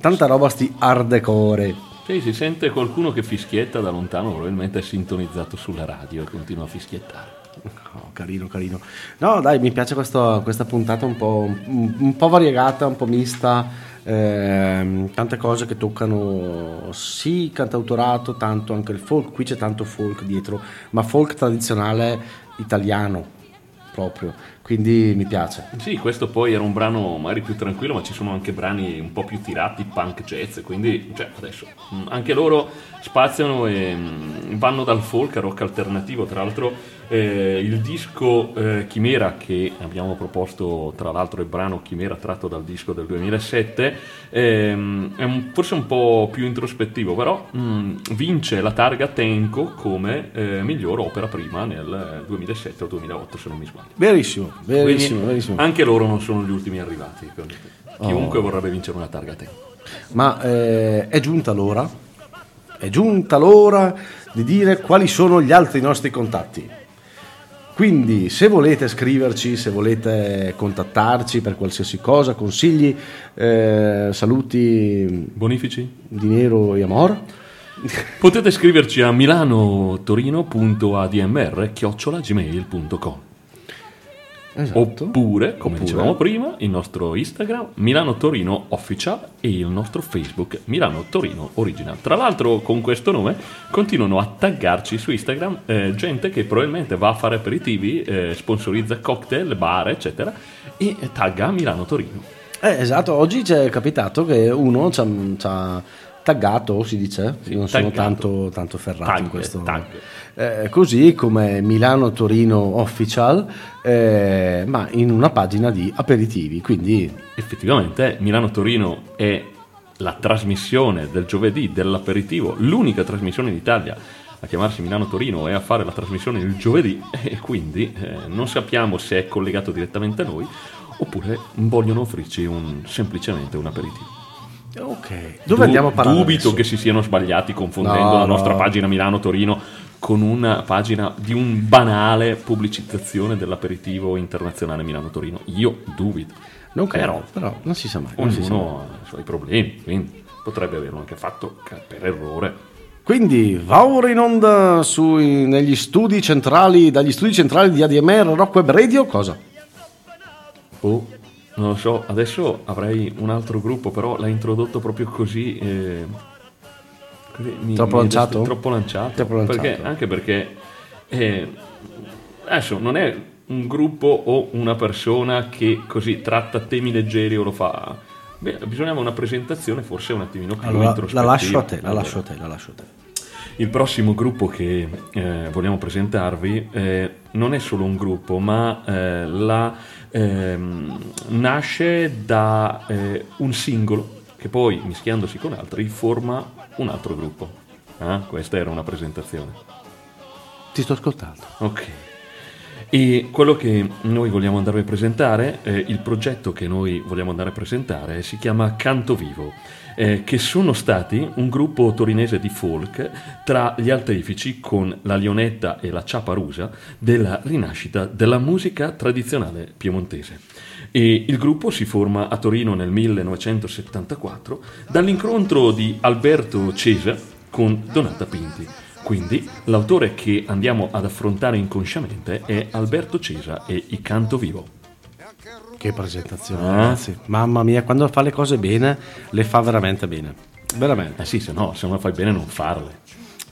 Speaker 2: Tanta roba sti hardcore.
Speaker 3: Sì, si sente qualcuno che fischietta da lontano, probabilmente è sintonizzato sulla radio e continua a fischiettare.
Speaker 2: Oh, carino, carino. No, dai, mi piace questo- questa puntata un po', un, un po' variegata, un po' mista. ehm, tante cose che toccano sì il cantautorato, tanto anche il folk. Qui c'è tanto folk dietro, ma folk tradizionale italiano. proprio, quindi mi piace.
Speaker 3: Sì, questo poi era un brano magari più tranquillo, ma ci sono anche brani un po' più tirati, punk jazz, quindi cioè, adesso mh, anche loro spaziano e mh, vanno dal folk a rock alternativo, tra l'altro eh, il disco eh, Chimera che abbiamo proposto, tra l'altro il brano Chimera tratto dal disco del 2007, ehm, è un- forse un po' più introspettivo, però mh, vince la targa Tenco come eh, miglior opera prima nel 2007 o 2008 se non mi sbaglio.
Speaker 2: Verissimo, verissimo,
Speaker 3: Quindi
Speaker 2: verissimo.
Speaker 3: Anche loro non sono gli ultimi arrivati.
Speaker 2: Oh.
Speaker 3: Chiunque vorrebbe vincere una targa Tenco.
Speaker 2: Ma eh, è giunta l'ora, è giunta l'ora di dire quali sono gli altri nostri contatti. Quindi se volete scriverci, se volete contattarci per qualsiasi cosa, consigli, eh, saluti
Speaker 3: Bonifici?
Speaker 2: di nero e amor,
Speaker 3: Potete scriverci a milanotorino.admr chiocciolagmail.com
Speaker 2: esatto.
Speaker 3: Oppure, come
Speaker 2: Oppure-
Speaker 3: dicevamo prima, il nostro Instagram Milano Torino Official e il nostro Facebook Milano Torino Original. Tra l'altro, con questo nome continuano a taggarci su Instagram eh, gente che probabilmente va a fare aperitivi, eh, sponsorizza cocktail, bar, eccetera, e tagga Milano Torino.
Speaker 2: Eh, esatto, oggi ci è capitato che uno ci ha, ci ha taggato, si dice, Io non sono tanto, tanto ferrato in
Speaker 3: Tag,
Speaker 2: questo.
Speaker 3: tag.
Speaker 2: Eh, così come Milano Torino Official, eh, ma in una pagina di aperitivi, quindi
Speaker 3: Effettivamente Milano Torino è la trasmissione del giovedì dell'aperitivo, l'unica trasmissione in Italia a chiamarsi Milano Torino e a fare la trasmissione il giovedì e quindi eh, non sappiamo se è collegato direttamente a noi oppure vogliono offrirci un- semplicemente un aperitivo.
Speaker 2: Ok. Dove
Speaker 3: Du-
Speaker 2: andiamo a parlare?
Speaker 3: Dubito
Speaker 2: adesso?
Speaker 3: che si siano sbagliati confondendo
Speaker 2: No,
Speaker 3: la nostra
Speaker 2: no.
Speaker 3: pagina Milano Torino con una pagina di un banale pubblicizzazione dell'aperitivo internazionale Milano Torino. Io dubito.
Speaker 2: Non credo,
Speaker 3: Però
Speaker 2: però non si sa mai. si sa mai.
Speaker 3: ognuno ha i suoi problemi, quindi potrebbe averlo anche fatto per errore.
Speaker 2: Quindi va ora in onda sui- negli studi centrali, dagli studi centrali di ADMR Rock Web Radio, cosa?
Speaker 3: Oh, non lo so, adesso avrei un altro gruppo, però l'ha introdotto proprio così. eh, mi-
Speaker 2: Troppo
Speaker 3: mi-
Speaker 2: lanciato?
Speaker 3: Troppo lanciato.
Speaker 2: Troppo lanciato.
Speaker 3: Perché- anche perché eh, adesso non è un gruppo o una persona che così tratta temi leggeri o lo fa. Beh, bisognava una presentazione forse un attimino più
Speaker 2: Allora, la
Speaker 3: introspettiva.
Speaker 2: lascio a te, la lascio a te, la lascio a te.
Speaker 3: Il prossimo gruppo che eh, vogliamo presentarvi eh, non è solo un gruppo, ma eh, la, ehm, nasce da eh, un singolo che poi, mischiandosi con altri, forma un altro gruppo. Ah, questa era una presentazione.
Speaker 2: Ti sto ascoltando.
Speaker 3: Ok. E quello che noi vogliamo andare a presentare, eh, il progetto che noi vogliamo andare a presentare si chiama Canto Vivo, eh, che sono stati un gruppo torinese di folk tra gli artefici con la Lionetta e la Ciaparusa della rinascita della musica tradizionale piemontese. E il gruppo si forma a Torino nel 1974 dall'incontro di Alberto Cesa con Donata Pinti. Quindi l'autore che andiamo ad affrontare inconsciamente è Alberto Cesa e I Canto Vivo.
Speaker 2: Che presentazione,
Speaker 3: Ah.
Speaker 2: ragazzi. Mamma mia, quando fa le cose bene, le fa veramente bene. Veramente.
Speaker 3: Eh sì, se no, se non fai bene non farle.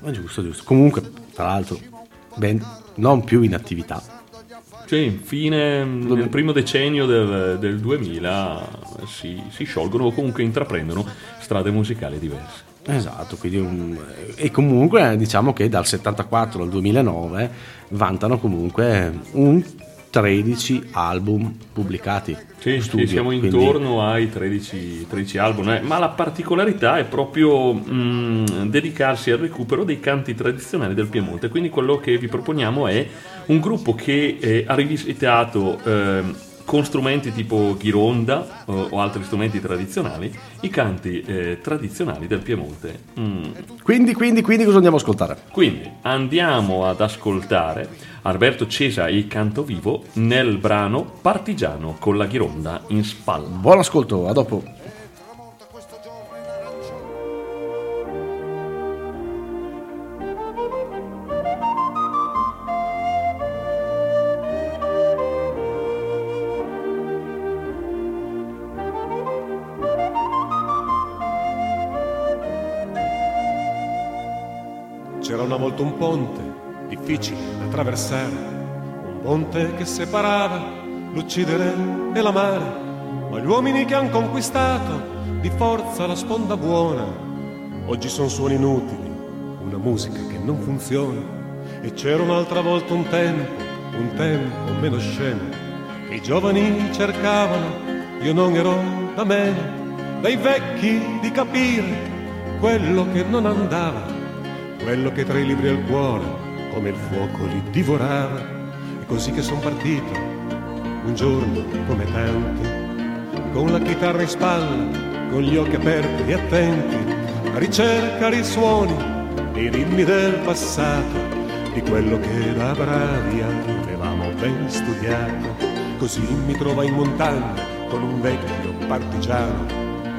Speaker 2: È giusto, giusto. Comunque, tra l'altro, ben, non più in attività.
Speaker 3: Cioè, infine, nel primo decennio del, del 2000 si, si sciolgono o comunque intraprendono strade musicali diverse.
Speaker 2: Esatto, quindi un- e comunque diciamo che dal 74 al 2009 vantano comunque un 13 album pubblicati.
Speaker 3: Sì, sì,
Speaker 2: Studio,
Speaker 3: siamo
Speaker 2: quindi-
Speaker 3: intorno ai 13, 13 album, eh, ma la particolarità è proprio mh, dedicarsi al recupero dei canti tradizionali del Piemonte. Quindi quello che vi proponiamo è un gruppo che eh, ha rivisitato ehm, con strumenti tipo ghironda o, o altri strumenti tradizionali i canti eh, tradizionali del Piemonte. Mm,
Speaker 2: Quindi, quindi, quindi cosa andiamo a ascoltare?
Speaker 3: quindi andiamo ad ascoltare Alberto Cesa e canto vivo nel brano Partigiano con la ghironda in spalla.
Speaker 2: Buon ascolto, a dopo.
Speaker 7: Attraversare, un ponte che separava l'uccidere e l'amare, ma gli uomini che han conquistato di forza la sponda buona, oggi sono suoni inutili, una musica che non funziona. E c'era un'altra volta un tempo, un tempo meno scemo, che i giovani cercavano, io non ero da meno, dai vecchi di capire quello che non andava, quello che tra i libri e il cuore, come il fuoco li divorava. E così che son partito, un giorno come tanti, con la chitarra in spalla, con gli occhi aperti e attenti, a ricercare i suoni i ritmi del passato, di quello che da bravi avevamo ben studiato. Così mi trova in montagna con un vecchio partigiano,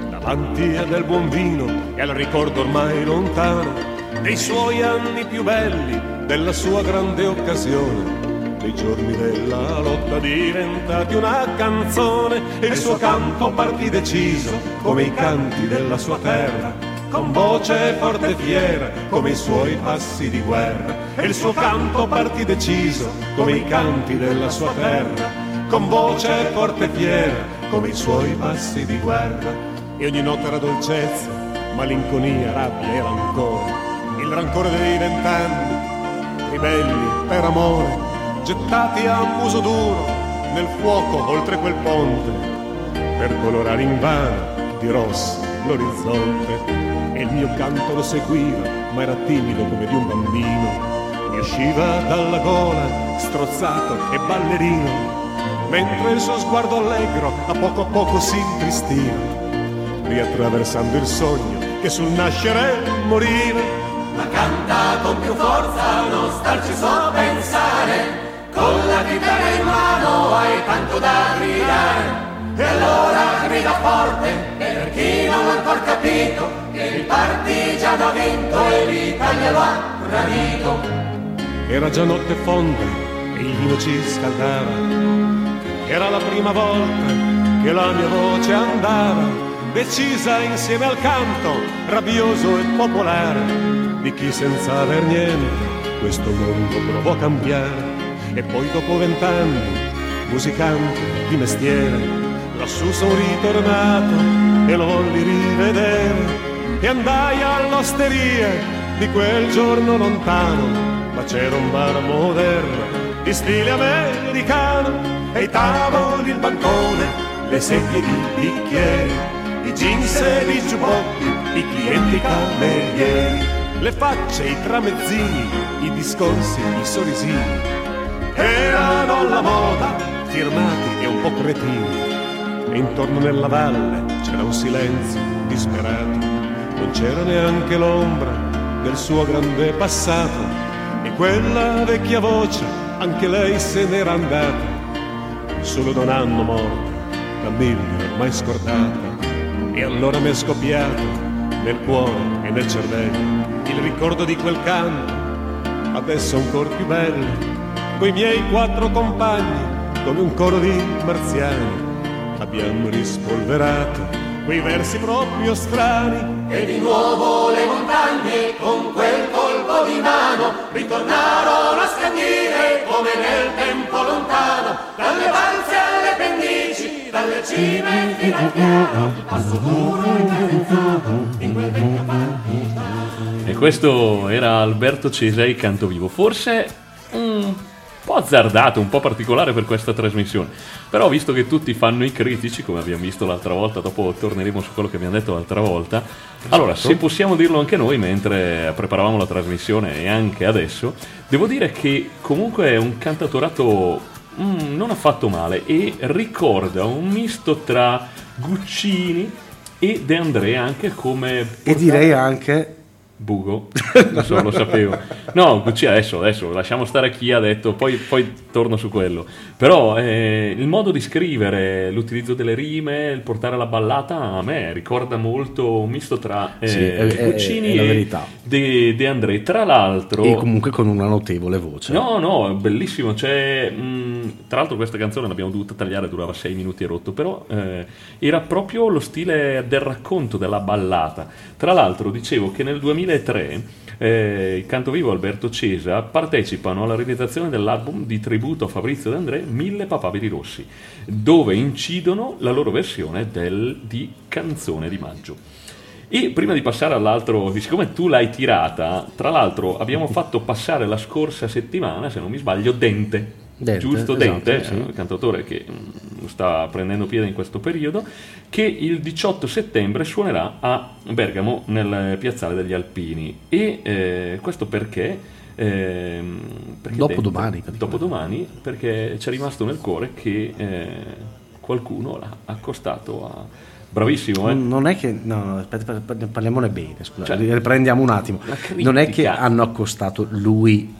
Speaker 7: davanti a del buon vino e al ricordo ormai lontano dei suoi anni più belli, della sua grande occasione dei giorni della lotta diventati una canzone e il suo canto partì deciso come i canti della sua terra con voce forte e fiera come i suoi passi di guerra. E il suo canto partì deciso come i canti della sua terra con voce forte e fiera come i suoi passi di guerra. E ogni notte era dolcezza malinconia, rabbia e rancore il rancore dei vent'anni ribelli per amore gettati a muso duro nel fuoco oltre quel ponte. Per colorare in vano di rosso l'orizzonte e il mio canto lo seguiva ma era timido come di un bambino. Mi usciva dalla gola strozzato e ballerino mentre il suo sguardo allegro a poco a poco si intristiva riattraversando il sogno che sul nascere moriva
Speaker 6: ma canta con più forza, non starci so pensare, con la chitarra in mano hai tanto da gridare. E allora grida forte, per chi non ha ancora capito, che il partigiano ha vinto e l'Italia lo ha tradito.
Speaker 7: Era già notte fonda e il vino ci scaldava. Era la prima volta che la mia voce andava, decisa insieme al canto, rabbioso e popolare, di chi senza aver niente questo mondo provò a cambiare. E poi dopo vent'anni, musicante di mestiere, lassù son ritornato e lo volli rivedere. E andai all'osteria di quel giorno lontano, ma c'era un bar moderno di stile americano e i tavoli, il bancone, le sedie di bicchieri, i jeans e i giubbotti, i clienti camerieri, le facce, i tramezzini, i discorsi, i sorrisini, erano la moda, firmati e un po' cretini. E intorno nella valle c'era un silenzio disperato, non c'era neanche l'ombra del suo grande passato. E quella vecchia voce, anche lei se n'era andata, solo da un anno morta, da mille ormai scordata. E allora mi è scoppiato nel cuore e nel cervello il ricordo di quel canto, adesso ancora più bello, coi miei quattro compagni, come un coro di marziani, abbiamo rispolverato quei versi proprio strani.
Speaker 6: E di nuovo le montagne con quel colpo di mano ritornarono a scandire come nel tempo lontano, dalle pendici, dalle cime fino al piano, il passo duro e cadenzato in quel vecchio partigiano.
Speaker 3: E questo era Alberto Cesai Canto Vivo. Forse un po' azzardato, un po' particolare per questa trasmissione. Però visto che tutti fanno i critici, come abbiamo visto l'altra volta, dopo torneremo su quello che abbiamo detto l'altra volta. Allora, se possiamo dirlo anche noi mentre preparavamo la trasmissione e anche adesso, devo dire che comunque è un cantatorato mm, non affatto male e ricorda un misto tra Guccini e De André anche come
Speaker 2: E direi anche
Speaker 3: Bugo, non so, lo sapevo. No, Gucci adesso, adesso lasciamo stare chi ha detto, poi, poi torno su quello. Però eh, il modo di scrivere, l'utilizzo delle rime, il portare la ballata, a me ricorda molto un misto tra eh,
Speaker 2: Sì, è- è-
Speaker 3: Guccini
Speaker 2: è la
Speaker 3: e. De, De André. Tra l'altro...
Speaker 2: e comunque con una notevole voce.
Speaker 3: No, no, è bellissimo. C'è, mh, tra l'altro, questa canzone l'abbiamo dovuta tagliare, durava 6 minuti e rotto. Però eh, era proprio lo stile del racconto, della ballata. Tra l'altro, dicevo che nel 2003 eh, il cantovivo Alberto Cesa partecipano alla realizzazione dell'album di tributo a Fabrizio De André Mille papaveri rossi, dove incidono la loro versione del- di Canzone di maggio. E prima di passare all'altro, siccome tu l'hai tirata, tra l'altro abbiamo fatto passare la scorsa settimana, se non mi sbaglio, Dente.
Speaker 2: Dente,
Speaker 3: Giusto,
Speaker 2: esatto,
Speaker 3: Dente,
Speaker 2: sì.
Speaker 3: il cantautore che mm, sta prendendo piede in questo periodo, che il 18 settembre suonerà a Bergamo nel piazzale degli Alpini. E eh, questo perché? ehm, perché
Speaker 2: Dopodomani,
Speaker 3: Dente-
Speaker 2: praticamente.
Speaker 3: dopodomani, perché ci è rimasto nel cuore che eh, qualcuno l'ha accostato a... Bravissimo, eh?
Speaker 2: Non è che. No, no, aspetta, parliamone bene. Scusa,
Speaker 3: Cioè,
Speaker 2: riprendiamo un attimo. Non è che hanno accostato lui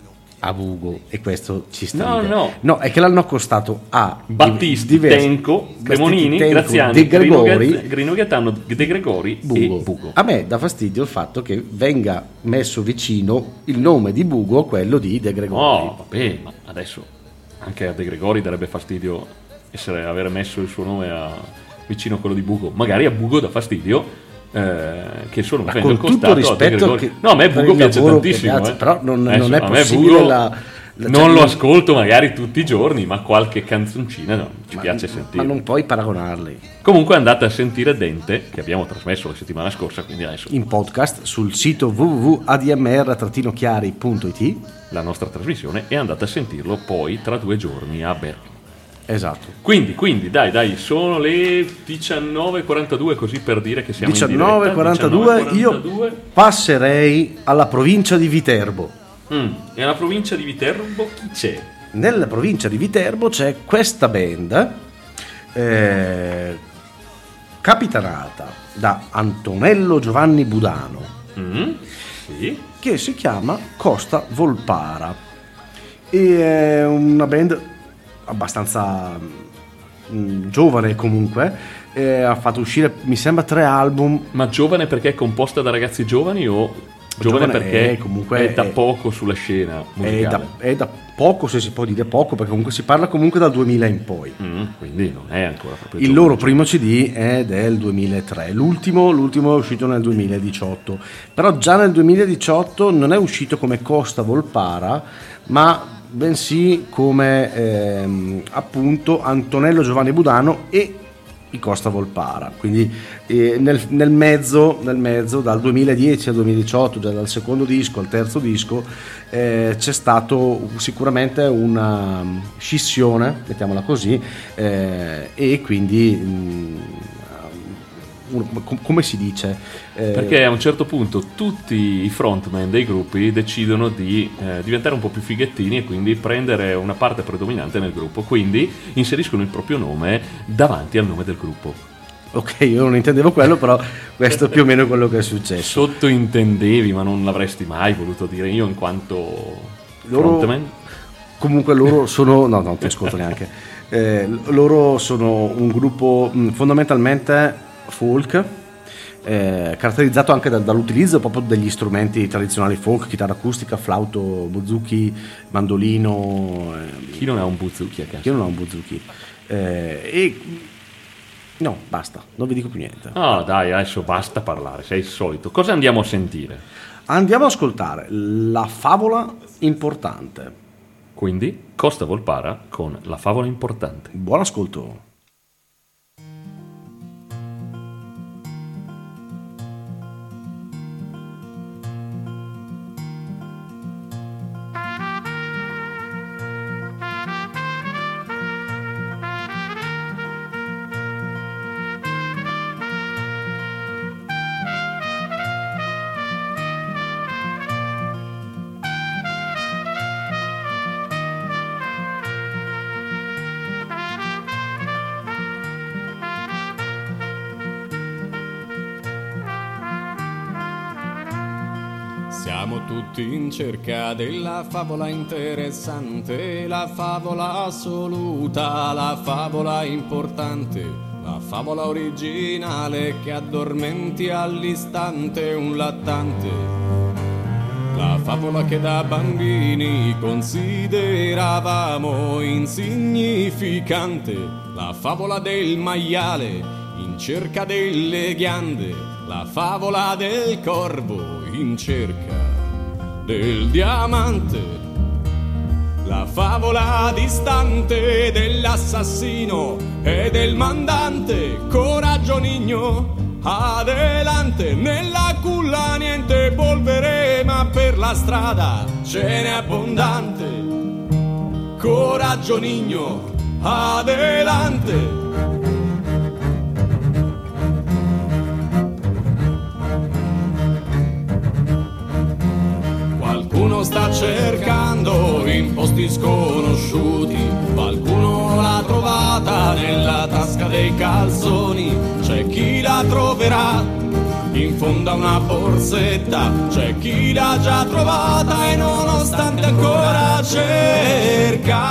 Speaker 2: a Bugo e questo ci sta.
Speaker 3: No, no.
Speaker 2: No, è che l'hanno accostato a
Speaker 3: Battisti,
Speaker 2: diversi-
Speaker 3: Tenco, Cremonini,
Speaker 2: Tenco,
Speaker 3: Graziani,
Speaker 2: De Gregori,
Speaker 3: Grino Gaetano, De Gregori
Speaker 2: Bugo.
Speaker 3: e Bugo.
Speaker 2: A me dà fastidio il fatto che venga messo vicino il nome di Bugo a quello di De Gregori.
Speaker 3: No, vabbè, ma adesso anche a De Gregori darebbe fastidio essere, aver messo il suo nome a- vicino a quello di Bugo. Magari a Bugo dà fastidio eh, che nome
Speaker 2: Ma con tutto rispetto che-
Speaker 3: No, a me Bugo piace tantissimo.
Speaker 2: piace,
Speaker 3: eh.
Speaker 2: però non-
Speaker 3: Adesso,
Speaker 2: non è possibile
Speaker 3: Bugo
Speaker 2: la- la-
Speaker 3: non
Speaker 2: cioè,
Speaker 3: lo ascolto magari tutti i giorni, ma qualche canzoncina no, ci piace
Speaker 2: Ma
Speaker 3: sentire.
Speaker 2: non puoi paragonarli.
Speaker 3: Comunque andate a sentire Dente, che abbiamo trasmesso la settimana scorsa, quindi adesso
Speaker 2: In podcast sul sito www.admr-chiari.it.
Speaker 3: la nostra trasmissione e andate a sentirlo poi tra due giorni a Bergamo.
Speaker 2: Esatto.
Speaker 3: Quindi, quindi, dai, dai, sono le 19.42 così per dire che siamo in diretta.
Speaker 2: 19.42 io
Speaker 3: 19:42.
Speaker 2: passerei alla provincia di Viterbo.
Speaker 3: Mm, E alla provincia di Viterbo chi c'è?
Speaker 2: Nella provincia di Viterbo c'è questa band eh, capitanata da Antonello Giovanni Budano
Speaker 3: Mm, Sì.
Speaker 2: che si chiama Costa Volpara e è una band abbastanza mm, giovane comunque eh, ha fatto uscire mi sembra tre album.
Speaker 3: Ma giovane perché è composta da ragazzi giovani o giovane,
Speaker 2: Giovane
Speaker 3: perché
Speaker 2: è comunque-
Speaker 3: è da
Speaker 2: è-
Speaker 3: poco sulla scena
Speaker 2: è da, è da poco se si può dire poco perché comunque si parla comunque dal 2000 in poi.
Speaker 3: Mm, quindi non è ancora proprio
Speaker 2: Il
Speaker 3: giovane.
Speaker 2: loro primo CD è del 2003, l'ultimo, l'ultimo è uscito nel 2018, però già nel 2018 non è uscito come Costa Volpara, ma bensì come ehm, appunto Antonello Giovanni Budano e i Costa Volpara, quindi eh, nel, nel mezzo, nel mezzo, dal 2010 al 2018, già dal secondo disco al terzo disco, eh, c'è stato sicuramente una mm, scissione, mettiamola così, eh, e quindi mm, un- com- come si dice? Eh,
Speaker 3: Perché a un certo punto tutti i frontman dei gruppi decidono di eh, diventare un po' più fighettini e quindi prendere una parte predominante nel gruppo, quindi inseriscono il proprio nome davanti al nome del gruppo.
Speaker 2: Ok, io non intendevo quello, però questo è più o meno quello che è successo.
Speaker 3: Sottointendevi, ma non l'avresti mai voluto dire io in quanto
Speaker 2: Loro-
Speaker 3: frontman.
Speaker 2: Comunque loro sono, no, non ti ascolto neanche, Eh, loro sono un gruppo mh, fondamentalmente folk, eh, caratterizzato anche da- dall'utilizzo proprio degli strumenti tradizionali folk, chitarra acustica, flauto, buzuki, mandolino, eh,
Speaker 3: Chi non ha un buzuki a casa?
Speaker 2: Io non ho un buzuki. Eh, e no, basta, non vi dico più niente.
Speaker 3: Ah, dai, adesso basta parlare, sei il solito. Cosa andiamo a sentire?
Speaker 2: Andiamo ad ascoltare la favola importante.
Speaker 3: Quindi, Costa Volpara con la favola importante.
Speaker 2: Buon ascolto.
Speaker 8: Cerca della favola interessante, la favola assoluta, la favola importante, la favola originale che addormenti all'istante un lattante. La favola che da bambini consideravamo insignificante, la favola del maiale in cerca delle ghiande, la favola del corvo in cerca del diamante. La favola distante dell'assassino e del mandante, coraggio nigno, adelante, nella culla niente polvere, ma per la strada ce n'è abbondante. Coraggio nigno, adelante. Sta cercando in posti sconosciuti, qualcuno l'ha trovata nella tasca dei calzoni, c'è chi la troverà in fondo a una borsetta, c'è chi l'ha già trovata e nonostante ancora cerca,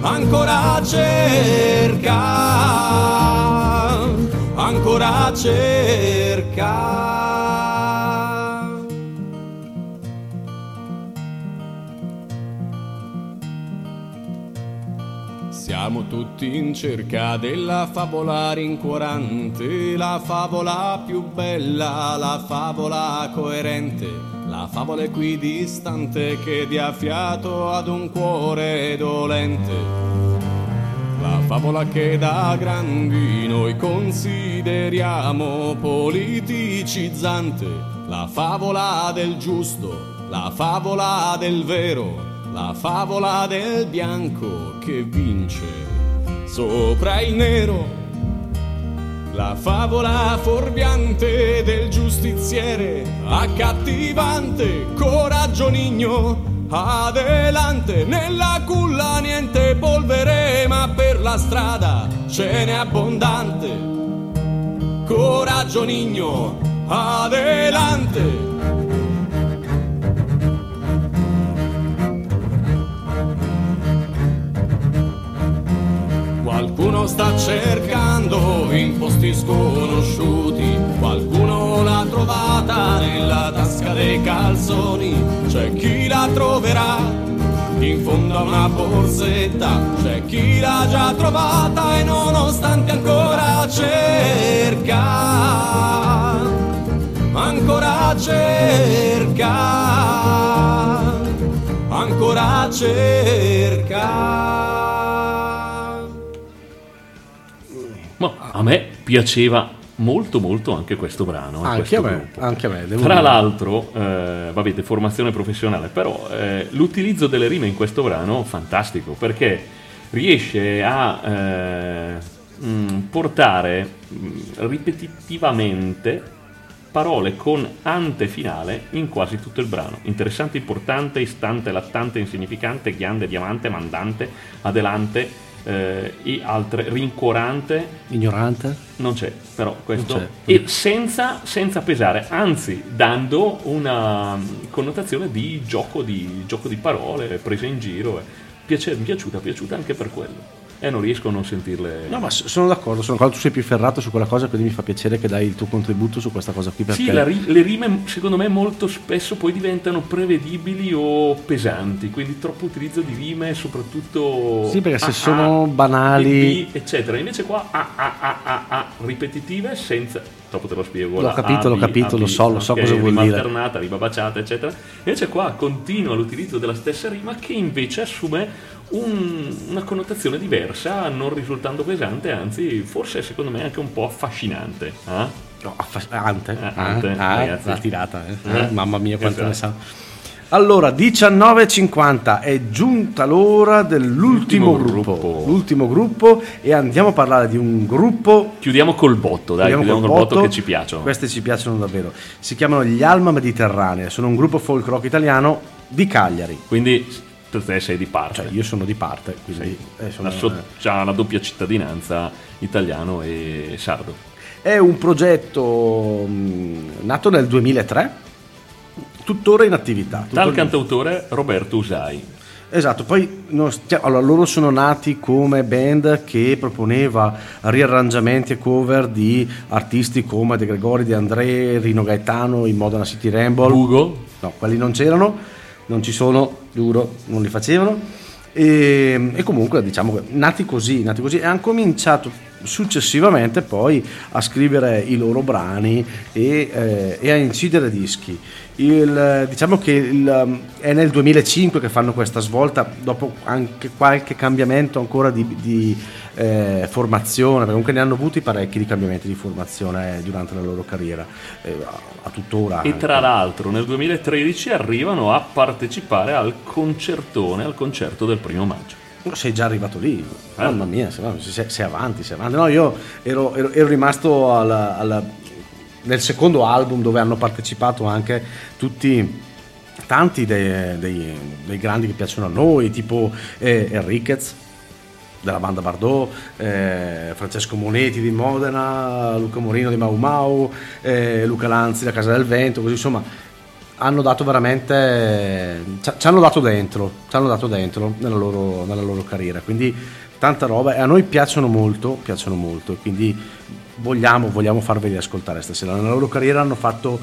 Speaker 8: ancora cerca, ancora cerca. Siamo tutti in cerca della favola rincuorante, la favola più bella, la favola coerente, la favola equidistante che dia fiato ad un cuore dolente. La favola che da grandi noi consideriamo politicizzante, la favola del giusto, la favola del vero, la favola del bianco che vince sopra il nero. La favola fuorviante del giustiziere, accattivante, coraggio nigno, adelante, nella culla niente polvere, ma per la strada ce n'è abbondante. Coraggio nigno, adelante. Qualcuno sta cercando in posti sconosciuti, qualcuno l'ha trovata nella tasca dei calzoni, c'è chi la troverà in fondo a una borsetta, c'è chi l'ha già trovata e nonostante ancora cerca, ancora cerca, ancora cerca.
Speaker 3: A me piaceva molto molto anche questo brano. e
Speaker 2: Anche a me, anche a me,
Speaker 3: Tra
Speaker 2: dire.
Speaker 3: l'altro, eh, vabbè, formazione professionale, però eh, l'utilizzo delle rime in questo brano fantastico perché riesce a eh, mh, portare mh, ripetitivamente parole con ante finale in quasi tutto il brano. Interessante, importante, istante, lattante, insignificante, ghiande, diamante, mandante, adelante eh, e altre, rincuorante,
Speaker 2: Ignorante?
Speaker 3: non c'è, però questo.
Speaker 2: c'è.
Speaker 3: E senza, senza pesare, anzi, dando una mm, connotazione di gioco di, gioco di parole, presa in giro. eh. Piace- piaciuta, piaciuta anche per quello. E non riesco a non sentirle.
Speaker 2: No, ma sono d'accordo, sono d'accordo, tu sei più ferrato su quella cosa, quindi mi fa piacere che dai il tuo contributo su questa cosa qui. Perché
Speaker 3: Sì, ri- le rime secondo me molto spesso poi diventano prevedibili o pesanti, quindi troppo utilizzo di rime, soprattutto
Speaker 2: Sì, perché se
Speaker 3: ah,
Speaker 2: sono
Speaker 3: ah,
Speaker 2: banali-
Speaker 3: B, eccetera. Invece qua A, A, A, A, A, ripetitive senza dopo te lo spiego.
Speaker 2: L'ho capito,
Speaker 3: A,
Speaker 2: l'ho capito, lo
Speaker 3: B,
Speaker 2: so, lo so cosa vuol dire.
Speaker 3: alternata, rima baciata, eccetera. Invece qua continua l'utilizzo della stessa rima che invece assume un- una connotazione diversa, non risultando pesante, anzi forse secondo me anche un po' affascinante. eh?
Speaker 2: No, affa- ante,
Speaker 3: Eh,
Speaker 2: ah,
Speaker 3: ante,
Speaker 2: ah,
Speaker 3: ragazzi.
Speaker 2: la tirata, eh.
Speaker 3: Eh,
Speaker 2: Eh, mamma mia quanto ne
Speaker 3: esatto.
Speaker 2: sa. Allora, 19.50 è giunta l'ora dell'ultimo
Speaker 3: L'ultimo
Speaker 2: gruppo.
Speaker 3: gruppo.
Speaker 2: L'ultimo gruppo e andiamo a parlare di un gruppo
Speaker 3: Chiudiamo col botto, dai, chiudiamo, col botto, che ci piacciono.
Speaker 2: Queste ci piacciono davvero. Si chiamano gli Alma Mediterranea, sono un gruppo folk rock italiano di Cagliari.
Speaker 3: Quindi te sei di parte.
Speaker 2: Cioè, io sono di parte, quindi eh, sono-
Speaker 3: La so- la doppia cittadinanza italiano e sardo.
Speaker 2: È un progetto mh, nato nel 2003, tuttora in attività.
Speaker 3: Dal cantautore Roberto Usai.
Speaker 2: Esatto, poi stia- allora, loro sono nati come band che proponeva riarrangiamenti e cover di artisti come De Gregori, De André, Rino Gaetano, i Modena City Ramble.
Speaker 3: Ugo?
Speaker 2: No, quelli non c'erano, non ci sono, giuro, non li facevano. E, e comunque diciamo nati così, nati così e hanno cominciato successivamente poi a scrivere i loro brani e, eh, e a incidere dischi. Il, diciamo che il, è nel 2005 che fanno questa svolta, dopo anche qualche cambiamento ancora di, di eh, formazione, perché comunque ne hanno avuti parecchi di cambiamenti di formazione durante la loro carriera, eh, a tuttora.
Speaker 3: E tra l'altro nel 2013 arrivano a partecipare al concertone, al concerto del primo maggio.
Speaker 2: Sei già arrivato lì, mamma mia, sei, sei, avanti, sei avanti. No, io ero, ero, ero rimasto al, al, nel secondo album dove hanno partecipato anche tutti tanti dei, dei, dei grandi che piacciono a noi, tipo eh, Enriquez della banda Bardot, eh, Francesco Moneti di Modena, Luca Morino di Mau Mau, eh, Luca Lanzi da Casa del Vento, così insomma hanno dato veramente ci hanno dato dentro ci hanno dato dentro nella loro, nella loro carriera. Quindi tanta roba e a noi piacciono molto piacciono molto quindi vogliamo, vogliamo farveli ascoltare stasera. Nella loro carriera hanno fatto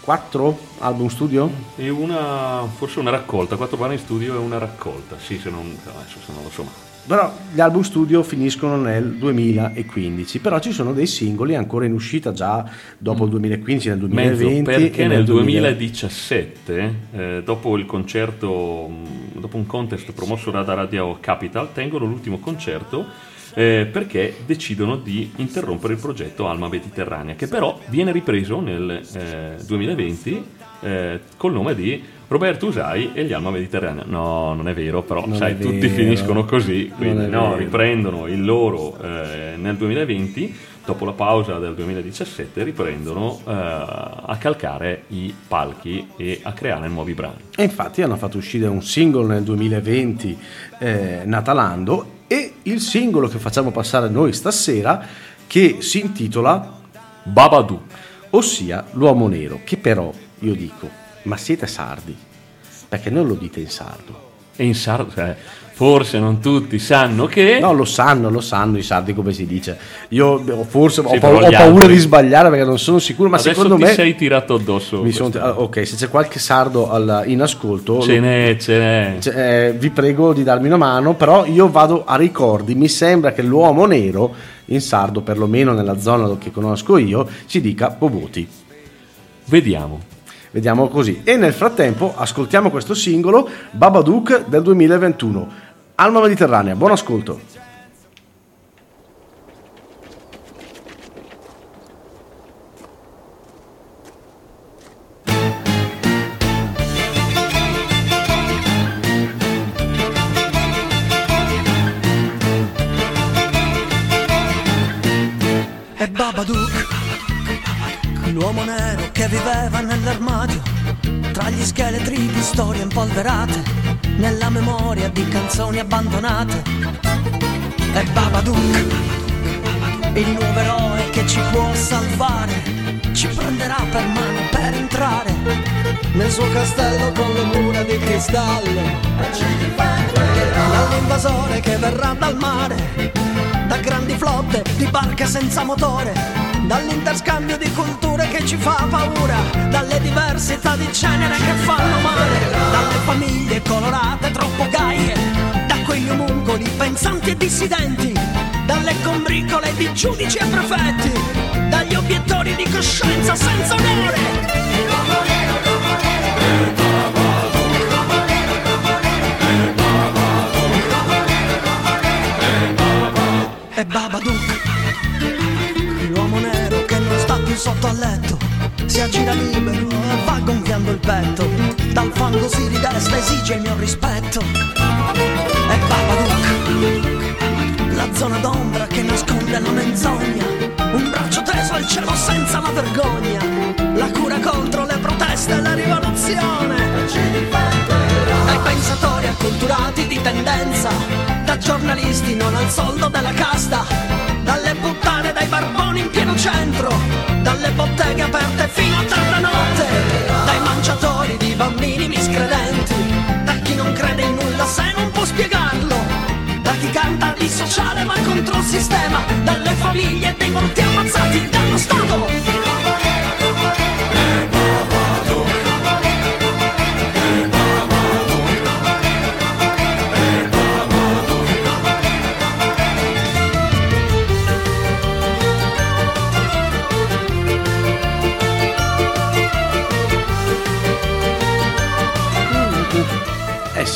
Speaker 2: quattro album studio?
Speaker 3: E una forse una raccolta quattro brani studio e una raccolta sì se non, adesso se non lo so mai
Speaker 2: però gli album studio finiscono nel 2015, però ci sono dei singoli ancora in uscita già dopo il 2015, nel 2020.
Speaker 3: Mezzo, perché nel 2017, eh, dopo il concerto, dopo un contest promosso da Radio Capital, tengono l'ultimo concerto eh, perché decidono di interrompere il progetto Alma Mediterranea, che però viene ripreso nel eh, 2020 eh, col nome di Roberto Usai e gli Alma Mediterranea. No, non è vero, però
Speaker 2: Non
Speaker 3: sai, tutti
Speaker 2: vero.
Speaker 3: finiscono così, quindi no, riprendono il loro eh, nel 2020, dopo la pausa del 2017, riprendono eh, a calcare i palchi e a creare nuovi brani.
Speaker 2: E infatti hanno fatto uscire un singolo nel 2020, eh, Natalando, e il singolo che facciamo passare noi stasera, che si intitola
Speaker 3: Babadou,
Speaker 2: ossia L'uomo nero, che però io dico, ma siete sardi? Perché non lo dite in sardo?
Speaker 3: E in sardo, cioè, forse non tutti sanno che...
Speaker 2: No, lo sanno, lo sanno i sardi come si dice. Io forse ho,
Speaker 3: Sì,
Speaker 2: pau-
Speaker 3: però
Speaker 2: ho paura di sbagliare perché non sono sicuro, ma
Speaker 3: Adesso
Speaker 2: secondo me...
Speaker 3: sei tirato addosso.
Speaker 2: mi sono- ah, ok, se c'è qualche sardo al- in ascolto,
Speaker 3: Ce
Speaker 2: lo-
Speaker 3: n'è, ce n'è.
Speaker 2: cioè, eh, vi prego di darmi una mano, però io vado a ricordi, mi sembra che l'uomo nero in sardo, perlomeno nella zona che conosco io, ci dica Boboti.
Speaker 3: Vediamo.
Speaker 2: Vediamo così. E nel frattempo ascoltiamo questo singolo Babadook del 2021. Alma Mediterranea, buon ascolto.
Speaker 5: Che viveva nell'armadio, tra gli scheletri di storie impolverate, nella memoria di canzoni abbandonate. E Babadook, il nuovo eroe che ci può salvare, ci prenderà per mano per entrare nel suo castello con le mura di cristallo. Dall'invasore che verrà dal mare, da grandi flotte di barche senza motore, dall'interscambio di culture che ci fa paura, dalle diversità di genere che fanno male, dalle famiglie colorate troppo gaie, da quegli omuncoli pensanti e dissidenti, dalle combricole di giudici e prefetti, dagli obiettori di coscienza senza onore. E Babadook, sotto al letto, si aggira libero e va gonfiando il petto, dal fango si ridesta, esige il mio rispetto. E Babadook, la zona d'ombra che nasconde la menzogna, un braccio teso al cielo senza la vergogna, la cura contro le proteste e la rivoluzione. Dai pensatori acculturati di tendenza, da giornalisti non al soldo della casta, dalle puttane dai barboni in pieno centro, dalle botteghe aperte fino a tarda notte, dai mangiatori di bambini miscredenti, da chi non crede in nulla se non può spiegarlo, da chi canta di sociale ma contro il sistema, dalle famiglie dei morti ammazzati dallo Stato.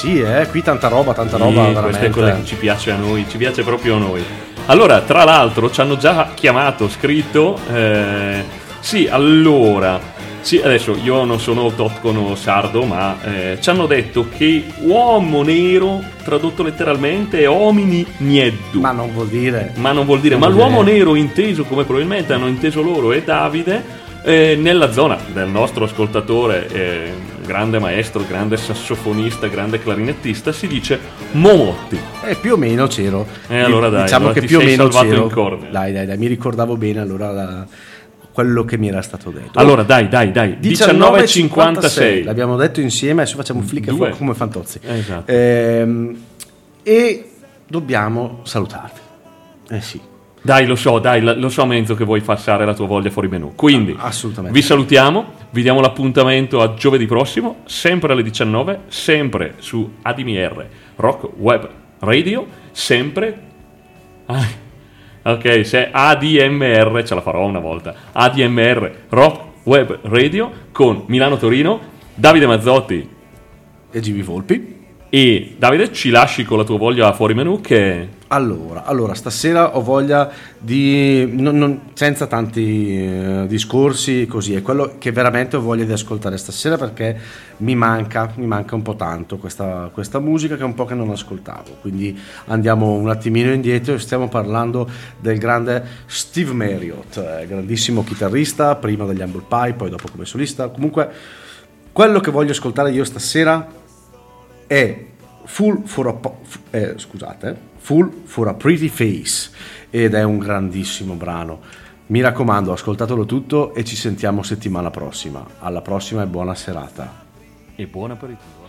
Speaker 2: Qui, eh, qui tanta roba, tanta roba
Speaker 3: Sì,
Speaker 2: veramente.
Speaker 3: questa è quella che ci piace a noi, ci piace proprio a noi. Allora, tra l'altro, ci hanno già chiamato, scritto. eh, sì, allora. Sì, adesso io non sono autoctono sardo, ma eh, ci hanno detto che uomo nero, tradotto letteralmente, è homini nieddu.
Speaker 2: Ma non vuol dire.
Speaker 3: Ma non vuol dire,
Speaker 2: Non
Speaker 3: ma
Speaker 2: vuol
Speaker 3: l'uomo
Speaker 2: dire.
Speaker 3: nero inteso come probabilmente hanno inteso loro e Davide, eh, nella zona del nostro ascoltatore, eh, grande maestro, grande sassofonista, grande clarinettista, si dice Momotti.
Speaker 2: Eh, più o meno c'ero.
Speaker 3: Eh, allora dai,
Speaker 2: diciamo
Speaker 3: allora
Speaker 2: che più o meno
Speaker 3: salvato
Speaker 2: c'ero. Dai, dai, dai, mi ricordavo bene allora la- quello che mi era stato detto.
Speaker 3: Allora dai, dai, dai, 19.56.
Speaker 2: L'abbiamo detto insieme, adesso facciamo un flick
Speaker 3: Due.
Speaker 2: come fantozzi.
Speaker 3: Esatto.
Speaker 2: Ehm, e dobbiamo salutarvi. Eh sì.
Speaker 3: Dai, lo so, dai, lo so Menzo che vuoi passare la tua voglia fuori menù. Quindi,
Speaker 2: assolutamente.
Speaker 3: vi salutiamo, vi diamo l'appuntamento a giovedì prossimo, sempre alle 19, sempre su ADMR Rock Web Radio, sempre... Ah, ok, se ADMR, ce la farò una volta, ADMR Rock Web Radio con Milano Torino, Davide Mazzotti
Speaker 2: e Gibi Volpi.
Speaker 3: E Davide, ci lasci con la tua voglia fuori menù che...
Speaker 2: Allora, allora, stasera ho voglia di, non- non- senza tanti eh, discorsi, così, è quello che veramente ho voglia di ascoltare stasera perché mi manca, mi manca un po' tanto questa, questa musica che è un po' che non ascoltavo. Quindi andiamo un attimino indietro e stiamo parlando del grande Steve Marriott, eh, grandissimo chitarrista, prima degli Humble Pie, poi dopo come solista. Comunque, quello che voglio ascoltare io stasera è Full for a, eh, scusate, Full for a Pretty Face ed è un grandissimo brano. Mi raccomando, ascoltatelo tutto e ci sentiamo settimana prossima. Alla prossima e buona serata.
Speaker 3: E buon aperitivo.